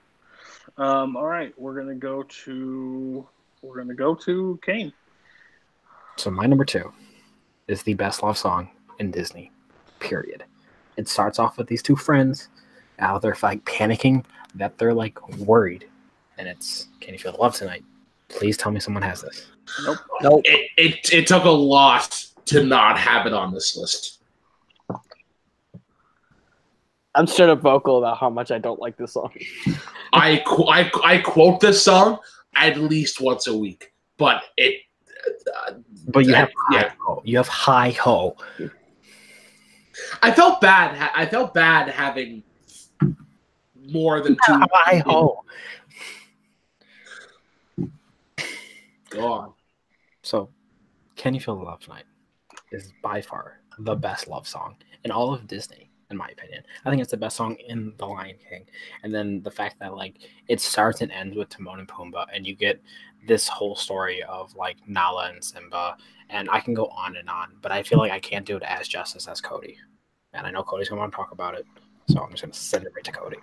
Um, all right, we're gonna go to we're gonna go to Kane. So my number two is the best love song in Disney. Period. It starts off with these two friends out there like panicking that they're like worried, and it's "Can you feel the love tonight?" Please tell me someone has this. Nope. Nope. It, it it took a lot to not have it on this list. I'm straight up vocal about how much I don't like this song. I, qu- I I quote this song at least once a week, but it. Uh, But you I- have high yeah. ho. You have high ho. I felt bad. I felt bad having more than two. High ho. God. So, Can You Feel the Love Tonight is by far the best love song in all of Disney, in my opinion. I think it's the best song in The Lion King. And then the fact that like it starts and ends with Timon and Pumbaa, and you get this whole story of like Nala and Simba, and I can go on and on, but I feel like I can't do it as justice as Cody. And I know Cody's gonna want to talk about it, so I'm just gonna send it right to Cody.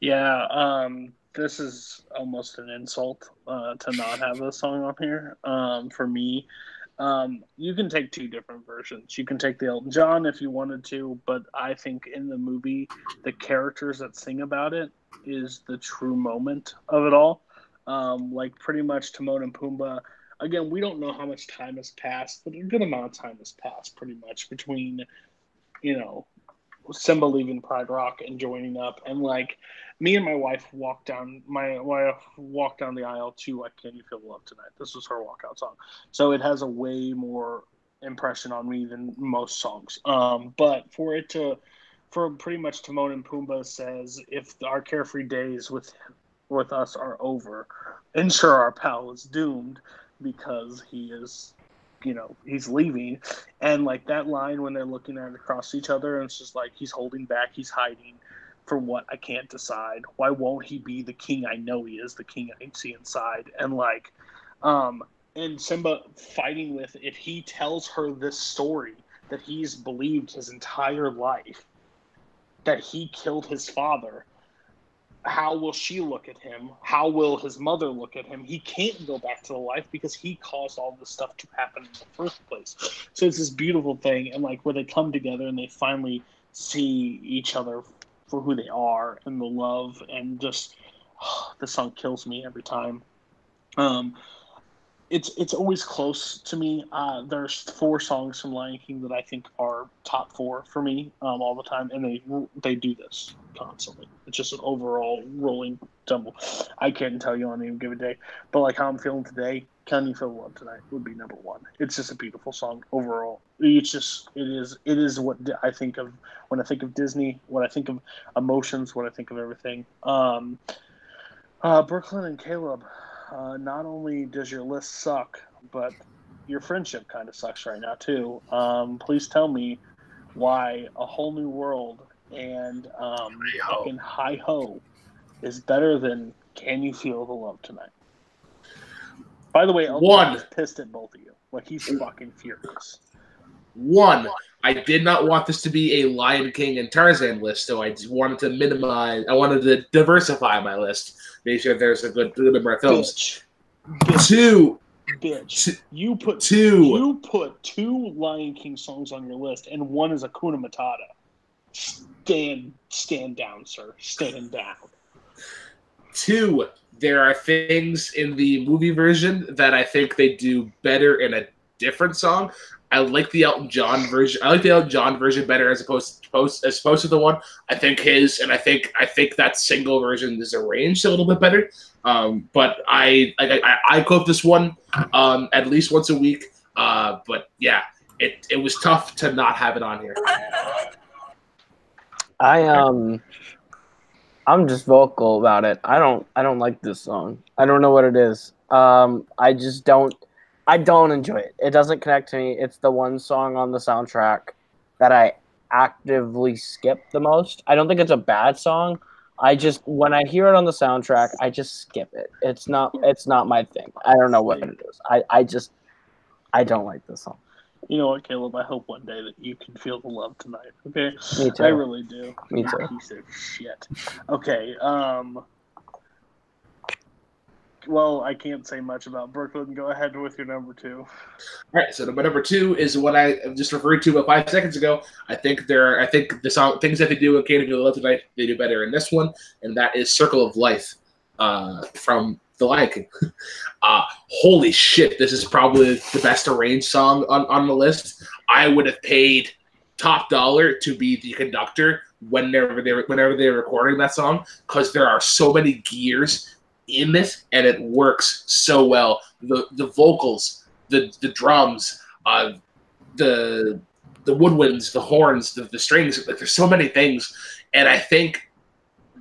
Yeah, um, this is almost an insult uh, to not have this song on here. Um, for me, um, you can take two different versions. You can take the Elton John if you wanted to, but I think in the movie, the characters that sing about it is the true moment of it all. Um, like pretty much Timon and Pumbaa. Again, we don't know how much time has passed, but a good amount of time has passed, pretty much between, you know, Simba leaving Pride Rock and joining up, and like me and my wife walked down my wife walked down the aisle to like Can You Feel the Love Tonight? This was her walkout song. So it has a way more impression on me than most songs. Um, but for it to for pretty much Timon and Pumbaa says if our carefree days with with us are over, ensure our pal is doomed because he is you know he's leaving and like that line when they're looking at it across each other and it's just like he's holding back he's hiding for what I can't decide. Why won't he be the king I know he is, the king I see inside? And like, um, and Simba fighting with if he tells her this story that he's believed his entire life that he killed his father. How will she look at him? How will his mother look at him? He can't go back to the life because he caused all this stuff to happen in the first place. So it's this beautiful thing, and like where they come together and they finally see each other for who they are and the love and just the song kills me every time. Um, it's it's always close to me. Uh, there's four songs from Lion King that I think are top four for me um, all the time, and they they do this constantly. It's just an overall rolling tumble. I can't tell you on any given day, but like how I'm feeling today, "Can You Feel Love Tonight" would be number one. It's just a beautiful song overall. It's just it is it is what I think of when I think of Disney, when I think of emotions, when I think of everything. Um, uh, Brooklyn and Caleb, uh, not only does your list suck, but your friendship kind of sucks right now too. Um, please tell me why a whole new world and um, Hi-ho. fucking hi ho is better than Can You Feel the Love Tonight? By the way, Elton John. Is pissed at both of you. Like he's fucking furious. One, I did not want this to be a Lion King and Tarzan list, so I just wanted to minimize. I wanted to diversify my list, make sure there's a good, good number of films. Bitch. Bitch. Two, Bitch. two, You put two. you put two Lion King songs on your list, and one is Hakuna Matata. Stand stand down, sir. Stand down. Two, there are things in the movie version that I think they do better in a different song. I like the Elton John version. I like the Elton John version better as opposed to, as opposed to the one. I think his and I think I think that single version is arranged a little bit better. Um, but I I, I I quote this one um, at least once a week. Uh, but yeah, it it was tough to not have it on here. I um I'm just vocal about it. I don't I don't like this song. I don't know what it is. Um I just don't I don't enjoy it. It doesn't connect to me. It's the one song on the soundtrack that I actively skip the most. I don't think it's a bad song. I just when I hear it on the soundtrack, I just skip it. It's not it's not my thing. I don't know what it is. I I just I don't like this song. You know what, Caleb? I hope one day that you can feel the love tonight. Okay, Me too. I really do. Me too. Piece of shit. Okay. Um. Well, I can't say much about Brooklyn. Go ahead with your number two. All right, so number number two is what I just referred to about five seconds ago. I think there, are, I think the song things that they do in Canada Love Tonight, they do better in this one, and that is "Circle of Life" uh, from The Lion King. uh, holy shit, this is probably the best arranged song on, on the list. I would have paid top dollar to be the conductor whenever they whenever they're recording that song because there are so many gears in it and it works so well. The the vocals, the the drums, uh, the the woodwinds, the horns, the, the strings. Like there's so many things, and I think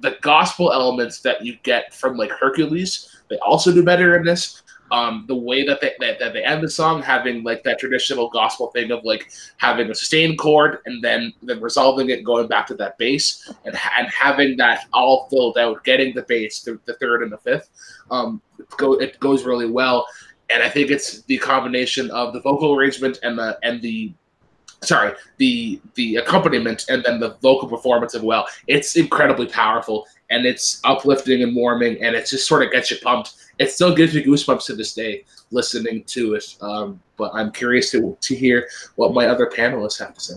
the gospel elements that you get from like Hercules, they also do better in this. Um, the way that they that, that they end the song, having like that traditional gospel thing of like having a sustained chord and then then resolving it, going back to that bass, and and having that all filled out, getting the bass, the, the third and the fifth, um, go it goes really well. And I think it's the combination of the vocal arrangement and the and the sorry the the accompaniment and then the vocal performance as well. It's incredibly powerful and it's uplifting and warming and it just sort of gets you pumped. It still gives me goosebumps to this day listening to it. Um, but I'm curious to to hear what my other panelists have to say.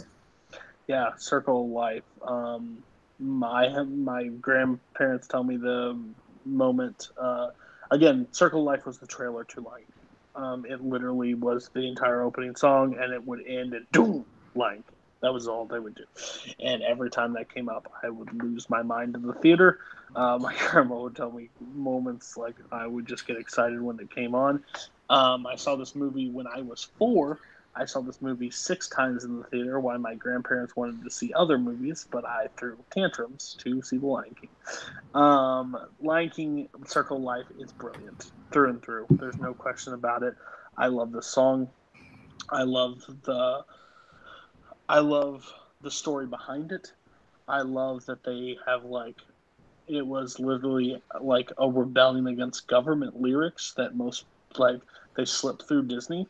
Yeah, Circle Life. Um, my my grandparents tell me the moment. Uh, again, Circle Life was the trailer to Lion. Um, it literally was the entire opening song, and it would end at doom Lion. That was all they would do. And every time that came up, I would lose my mind in the theater. Uh, my grandma would tell me moments like I would just get excited when it came on. Um, I saw this movie when I was four. I saw this movie six times in the theater while my grandparents wanted to see other movies, but I threw tantrums to see The Lion King. Um, Lion King Circle Life is brilliant through and through. There's no question about it. I love the song. I love the I love the story behind it. I love that they have like it was literally like a rebellion against government lyrics that most like they slipped through Disney.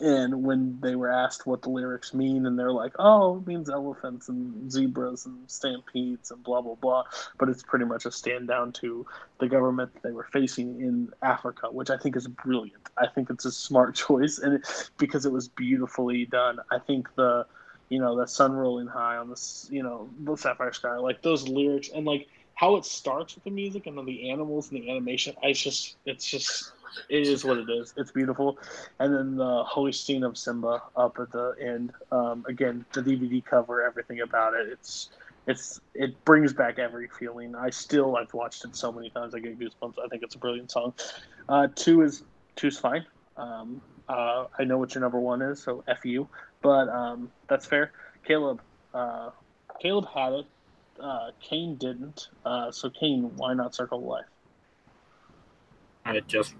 And when they were asked what the lyrics mean, and they're like, "Oh, it means elephants and zebras and stampedes and blah blah blah," but it's pretty much a stand down to the government they were facing in Africa, which I think is brilliant. I think it's a smart choice, and it, because it was beautifully done. I think the, you know, the sun rolling high on this, you know, the sapphire sky, like those lyrics, and like how it starts with the music and then the animals and the animation. I just, it's just, it is what it is. It's beautiful, and then the holy scene of Simba up at the end. Um, again, the DVD cover, everything about it. It's it's it brings back every feeling. I still I've watched it so many times I get goosebumps. I think it's a brilliant song. Uh, two is two's fine. Um, uh, I know what your number one is, so f you. But um, that's fair. Caleb, uh, Caleb had it. Uh, Kane didn't. Uh, so Kane, why not Circle Life? I just,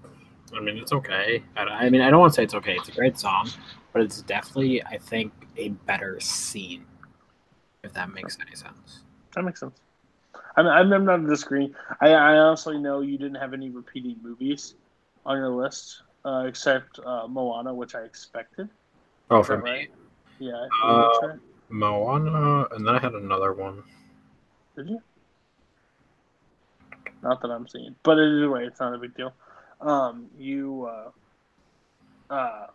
I mean, it's okay. I, I mean, I don't want to say it's okay. It's a great song, but it's definitely, I think, a better scene. If that makes any sense. That makes sense. I mean, I'm, I'm not disagreeing. I, I honestly know you didn't have any repeating movies on your list, uh, except uh, Moana, which I expected. Oh, for me, right? Yeah, Uh, right. Moana, and then I had another one. Did you? Not that I'm seeing, but either way, it's not a big deal. Um, you, uh, uh,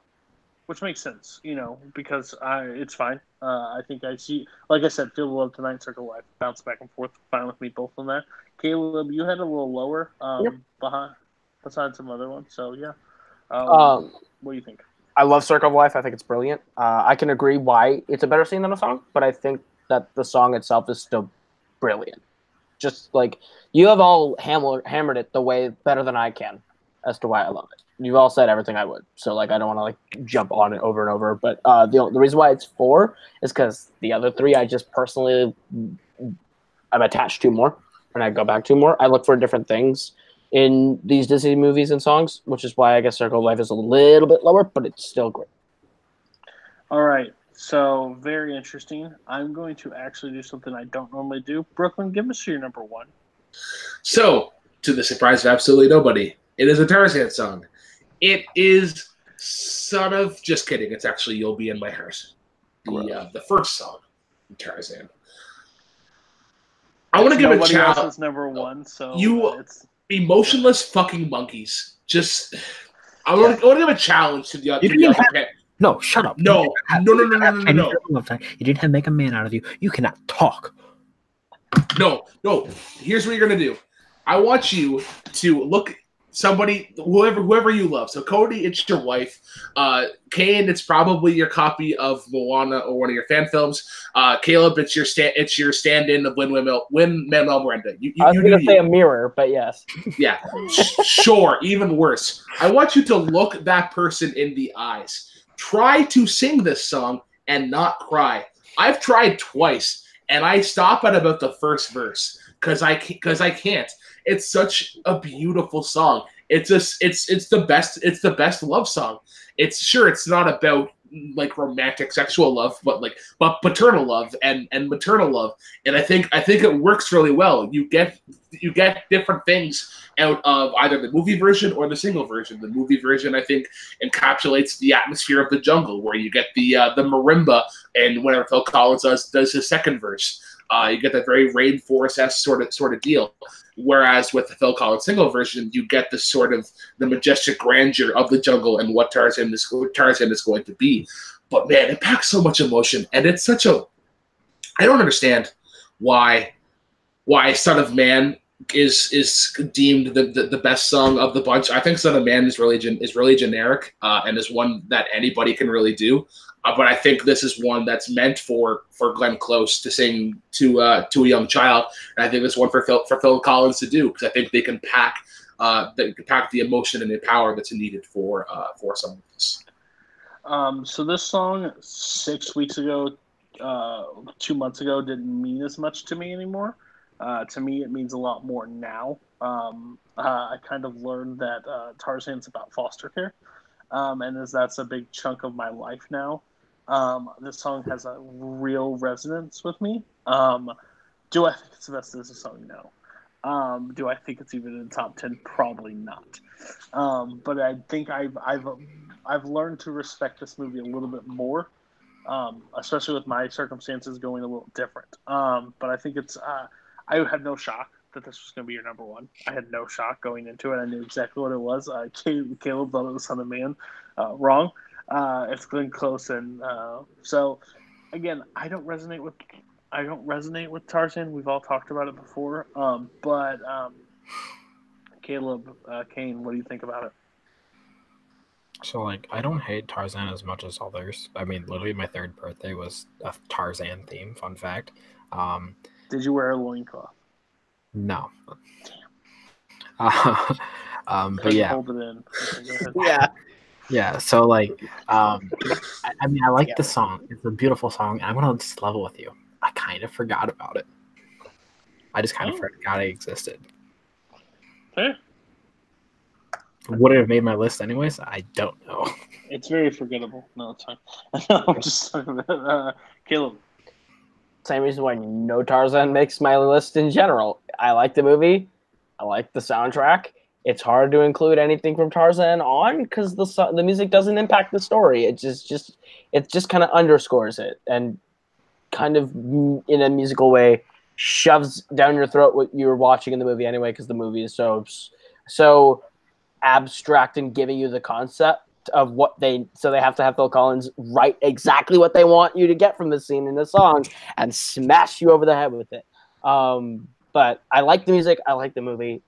which makes sense, you know, because I, it's fine. Uh, I think I see, like I said, Feel the Love Tonight, Circle Life, bounce back and forth, fine with me both on that. Caleb, you had a little lower, um, Yep. behind, besides some other ones, so yeah. Um, Um, what do you think? I love Circle of Life. I think it's brilliant. Uh, I can agree why it's a better scene than a song, but I think that the song itself is still brilliant. Just like you have all hammer, hammered it the way better than I can as to why I love it. You've all said everything I would, so like I don't want to like jump on it over and over. But uh, the the reason why it's four is because the other three I just personally I'm attached to more, and I go back to more. I look for different things in these Disney movies and songs, which is why I guess Circle of Life is a little bit lower, but it's still great. All right. So very interesting. I'm going to actually do something I don't normally do. Brooklyn, give us your number one. So, to the surprise of absolutely nobody, it is a Tarzan song. It is son of just kidding. It's actually "You'll Be in My Heart," the uh, the first song from Tarzan. I want to give a Nobody shout. else's number one, so You- uh, it's Emotionless fucking monkeys. Just, I want to, I want to give a challenge to the, to You didn't other. have- No, shut up. No, You didn't no, no, no, no, no, no, no. Circle Love Time. You didn't have make a man out of you. You cannot talk. No, no. Here's what you're gonna do. I want you to look somebody, whoever, whoever you love. So Cody, it's your wife. Uh, Kane, it's probably your copy of Moana or one of your fan films. Uh, Caleb, it's your stand, it's your stand-in of Lin Manuel, Lin Manuel Miranda. You, you, I was you gonna say you. a mirror, but yes. Yeah, sure. Even worse. I want you to look that person in the eyes. Try to sing this song and not cry. I've tried twice, and I stop at about the first verse because I because I can't. It's such a beautiful song. It's just it's it's the best. It's the best love song. It's sure it's not about like romantic sexual love, but like but paternal love and and maternal love. And I think I think it works really well. You get you get different things out of either the movie version or the single version. The movie version, I think, encapsulates the atmosphere of the jungle, where you get the uh, the marimba, and whenever Phil Collins does does his second verse, uh, you get that very rainforest sort of sort of deal. Whereas with the Phil Collins single version, you get the sort of the majestic grandeur of the jungle and what Tarzan is Tarzan is going to be. But man, it packs so much emotion, and it's such a I don't understand why why Son of Man is is deemed the, the, the best song of the bunch. I think Son of Man is really gen, is really generic uh, and is one that anybody can really do. Uh, but I think this is one that's meant for for Glenn Close to sing to uh, to a young child, and I think this one for Phil for Phil Collins to do because I think they can pack uh, they can pack the emotion and the power that's needed for uh, for some of this. Um, so this song six weeks ago, uh, two months ago, didn't mean as much to me anymore. Uh, to me, it means a lot more now. Um, uh, I kind of learned that uh, Tarzan's about foster care, um, and as that's a big chunk of my life now, um, this song has a real resonance with me. Um, do I think it's the best Disney song? No. Um, do I think it's even in the top ten? Probably not. Um, but I think I've I've I've learned to respect this movie a little bit more, um, especially with my circumstances going a little different. Um, but I think it's uh, I had no shock that this was going to be your number one. I had no shock going into it. I knew exactly what it was. Uh, Caleb, Caleb thought it was Son of Man. Uh, wrong. Uh, it's Glenn Close, and uh, so again, I don't resonate with I don't resonate with Tarzan. We've all talked about it before. Um, but um, Caleb, uh, Kane, what do you think about it? So like I don't hate Tarzan as much as others. I mean, literally my third birthday was a Tarzan theme. Fun fact. Um, Did you wear a loincloth? no. Uh, um, but yeah, Hold it in. Okay. Yeah. Yeah. So like, um, I, I mean, I like Yeah. the song. It's a beautiful song. And I'm gonna just level with you. I kind of forgot about it. I just kind of Oh. forgot it existed. Fair. Would it have made my list anyways? I don't know. It's very forgettable. No, it's fine. I'm just talking about uh, Caleb. Same reason why no Tarzan makes my list in general. I like the movie. I like the soundtrack. It's hard to include anything from Tarzan on because the the music doesn't impact the story. It just just it just kind of underscores it and kind of in a musical way shoves down your throat what you were watching in the movie anyway because the movie is so so abstract and giving you the concept of what they so they have to have Phil Collins write exactly what they want you to get from the scene in the song and smash you over the head with it. Um, but I like the music. I like the movie.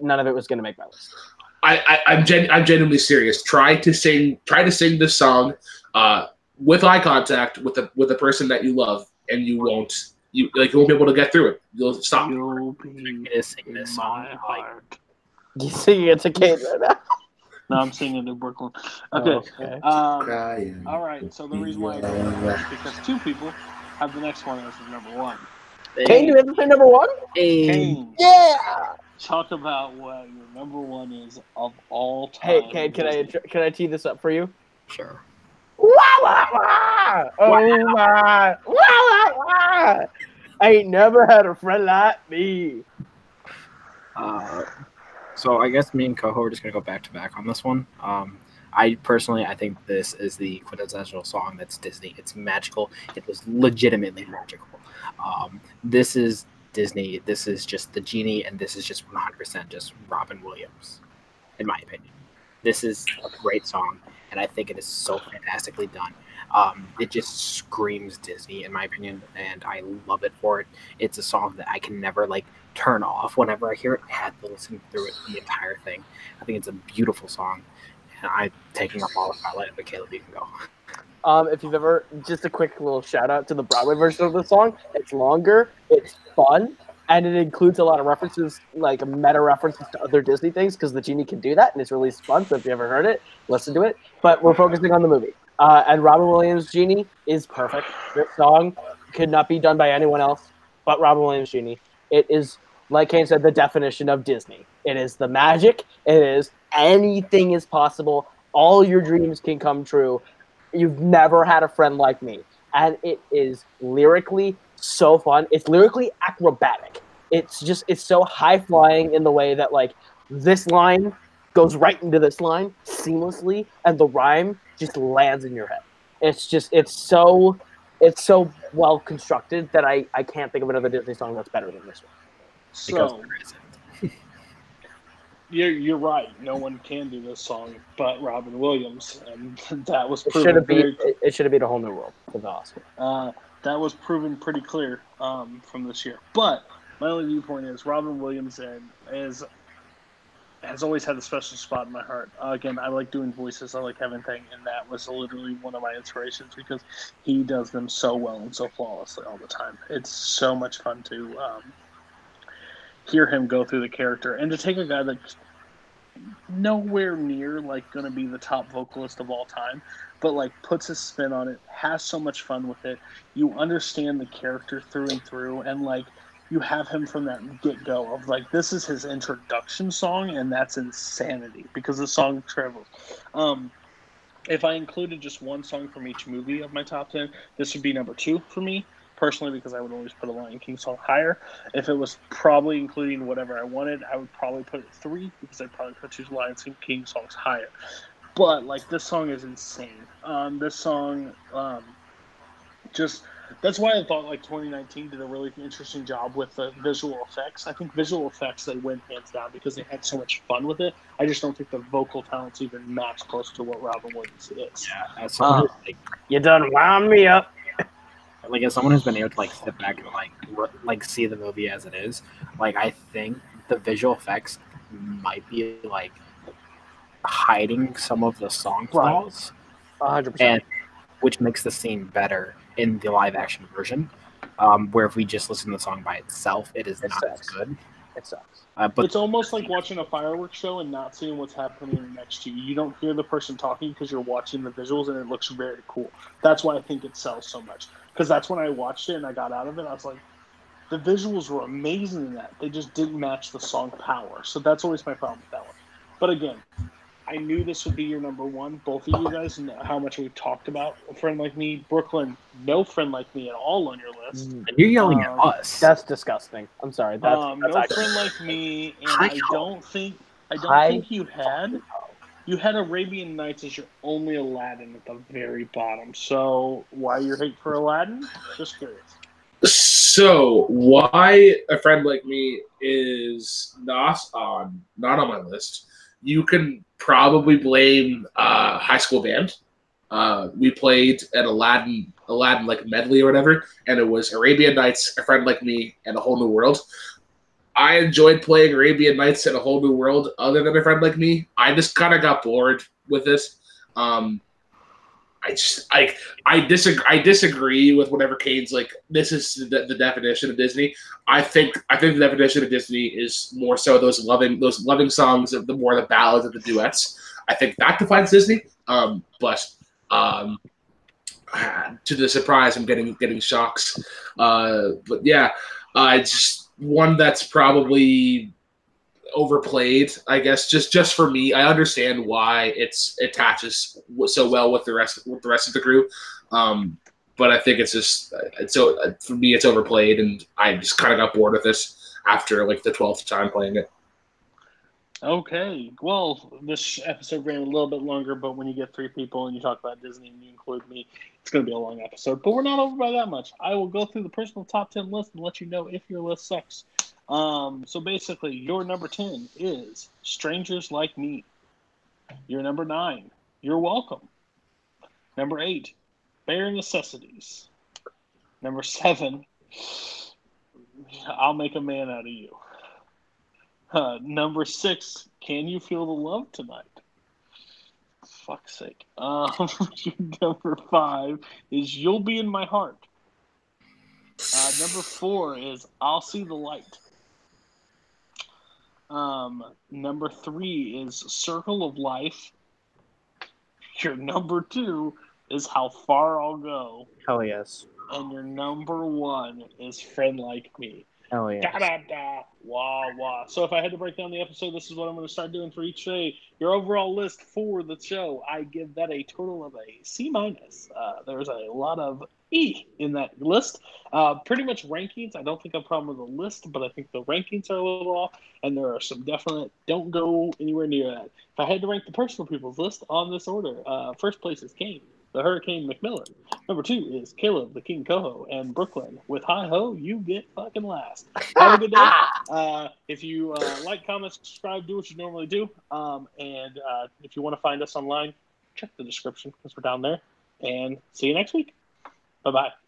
None of it was going to make my list. I, I I'm gen- I'm genuinely serious. Try to sing try to sing this song uh, with eye contact with the with the person that you love, and you won't you like you won't be able to get through it. You'll stop. You'll be to sing in this my song. Like, heart. You singing it to Kate right now? No, I'm singing in Brooklyn. Okay. okay. Um, all right. So the reason why I did that is because two people have the next one as number one. Kane, do we have to say number one? Hey, Kane, Yeah. Talk about what your number one is of all time. Hey, Kane, can I can I tee this up for you? sure. Wah, wah, wah. Oh my! Wah, wah, wah. I ain't never had a friend like me. Uh, so I guess me and Coho are just gonna go back to back on this one. Um, I personally, I think this is the quintessential song that's Disney. It's magical. It was legitimately magical. Um, this is Disney. This is just the genie, and this is just 100% just Robin Williams, in my opinion. This is a great song, and I think it is so fantastically done. Um, it just screams Disney, in my opinion, and I love it for it. It's a song that I can never like turn off whenever I hear it. I had to listen through it the entire thing. I think it's a beautiful song, and I'm taking up all of my life. But Caleb, you can go. Um, if you've ever, just a quick little shout out to the Broadway version of the song. It's longer, it's fun, and it includes a lot of references, like meta references to other Disney things, because the genie can do that, and it's really fun. So if you ever heard it, listen to it. But we're focusing on the movie, uh, and Robin Williams' genie is perfect. This song could not be done by anyone else but Robin Williams' genie. It is, like Kane said, the definition of Disney. It is the magic. It is anything is possible. All your dreams can come true. You've never had a friend like me. And it is lyrically so fun. It's lyrically acrobatic. It's just, it's so high flying in the way that, like, this line goes right into this line seamlessly, and the rhyme just lands in your head. It's just, it's so, it's so well constructed that I, I can't think of another Disney song that's better than this one. Because So there isn't. You're you're right. No one can do this song but Robin Williams, and that was It should have been, it, should have been a whole new world with the Oscar. uh, that was proven pretty clear um, from this year. But my only viewpoint is Robin Williams and is has always had a special spot in my heart. Uh, again, I like doing voices. I like having thing, and that was literally one of my inspirations because he does them so well and so flawlessly all the time. It's so much fun to um, hear him go through the character and to take a guy that's nowhere near like going to be the top vocalist of all time, but like puts a spin on it, has so much fun with it. You understand the character through and through, and like you have him from that get go of like this is his introduction song, and that's insanity because the song travels. Um, if I included just one song from each movie of my top ten, this would be number two for me personally because I would always put a Lion King song higher. If it was probably including whatever I wanted, I would probably put it three because I'd probably put two Lion King songs higher. But like this song is insane. Um, this song, um, just that's why I thought like 2019 did a really interesting job with the visual effects. I think visual effects they win hands down because they had so much fun with it. I just don't think the vocal talents even match close to what Robin Williams is. Yeah, as someone Uh, like, You done wound me up. Like as someone who's been able to like sit back and like r- like see the movie as it is, like I think the visual effects might be like hiding some of the song Right. flaws, 100%. and which makes the scene better in the live action version. Um, where if we just listen to the song by itself, it is It not as good. it sucks. Uh, but it's almost like watching a fireworks show and not seeing what's happening next to you. You don't hear the person talking because you're watching the visuals and it looks very cool. That's why I think it sells so much. Because that's when I watched it and I got out of it. I was like, the visuals were amazing in that. They just didn't match the song power. So that's always my problem with that one. But again, I knew this would be your number one. Both of you guys know how much we've talked about a friend like me. Brooklyn, no friend like me at all on your list. and you're yelling Um, at us. That's disgusting. I'm sorry. That's, um, that's no actually- friend like me, and Hi, I don't think I don't I- think you had. You had Arabian Nights as your only Aladdin at the very bottom. So why your hate for Aladdin? Just curious. So why a friend like me is not on not on my list? You can probably blame uh, High School Band. Uh, we played an Aladdin Aladdin like medley or whatever, and it was Arabian Nights, a friend like me, and a whole new world. I enjoyed playing Arabian Nights in a whole new world. Other than a friend like me, I just kind of got bored with this. Um, I just I I disagree. I disagree with whatever Kane's like. This is the, the definition of Disney. I think I think the definition of Disney is more so those loving those loving songs of the more the ballads and the duets. I think that defines Disney. Um, but um, to the surprise, I'm getting getting shocks. Uh, but yeah, it's just one that's probably overplayed. I guess just just for me, I understand why it's it attaches so well with the rest with the rest of the crew. Um, but I think it's just it's so for me it's overplayed, and I just kind of got bored with this after like the twelfth time playing it. Okay. Well, this episode ran a little bit longer, but when you get three people and you talk about Disney and you include me, it's going to be a long episode. But we're not over by that much. I will go through the personal top 10 list and let you know if your list sucks. Um, so basically, your number 10 is Strangers Like Me. Your number 9, You're Welcome. Number 8, Bare Necessities. Number 7, I'll Make a Man Out of You. Uh, number six, can you feel the love tonight? Fuck's sake. Um, number five is you'll be in my heart. Uh, number four is I'll see the light. Um, number three is circle of life. Your number two is how far I'll go, Hell yes. and your number one is friend like me. Hell yes. Da da da, wah wah. So if I had to break down the episode, this is what I'm going to start doing for each day. Your overall list for the show, I give that a total of a C minus. Uh, there's a lot of E in that list. Uh, pretty much rankings. I don't think I have a problem with the list, but I think the rankings are a little off, and there are some definite don't go anywhere near that. If I had to rank the personal people's list on this order, uh, first place is Kane, the Hurricane McMillan. Number two is Caleb, the King Coho, and Brooklyn. With Hi Ho, you get fucking last. Have a good day. Uh, if you uh, like, comment, subscribe, do what you normally do. Um, and uh, if you want to find us online, check the description because we're down there. And see you next week. Bye bye.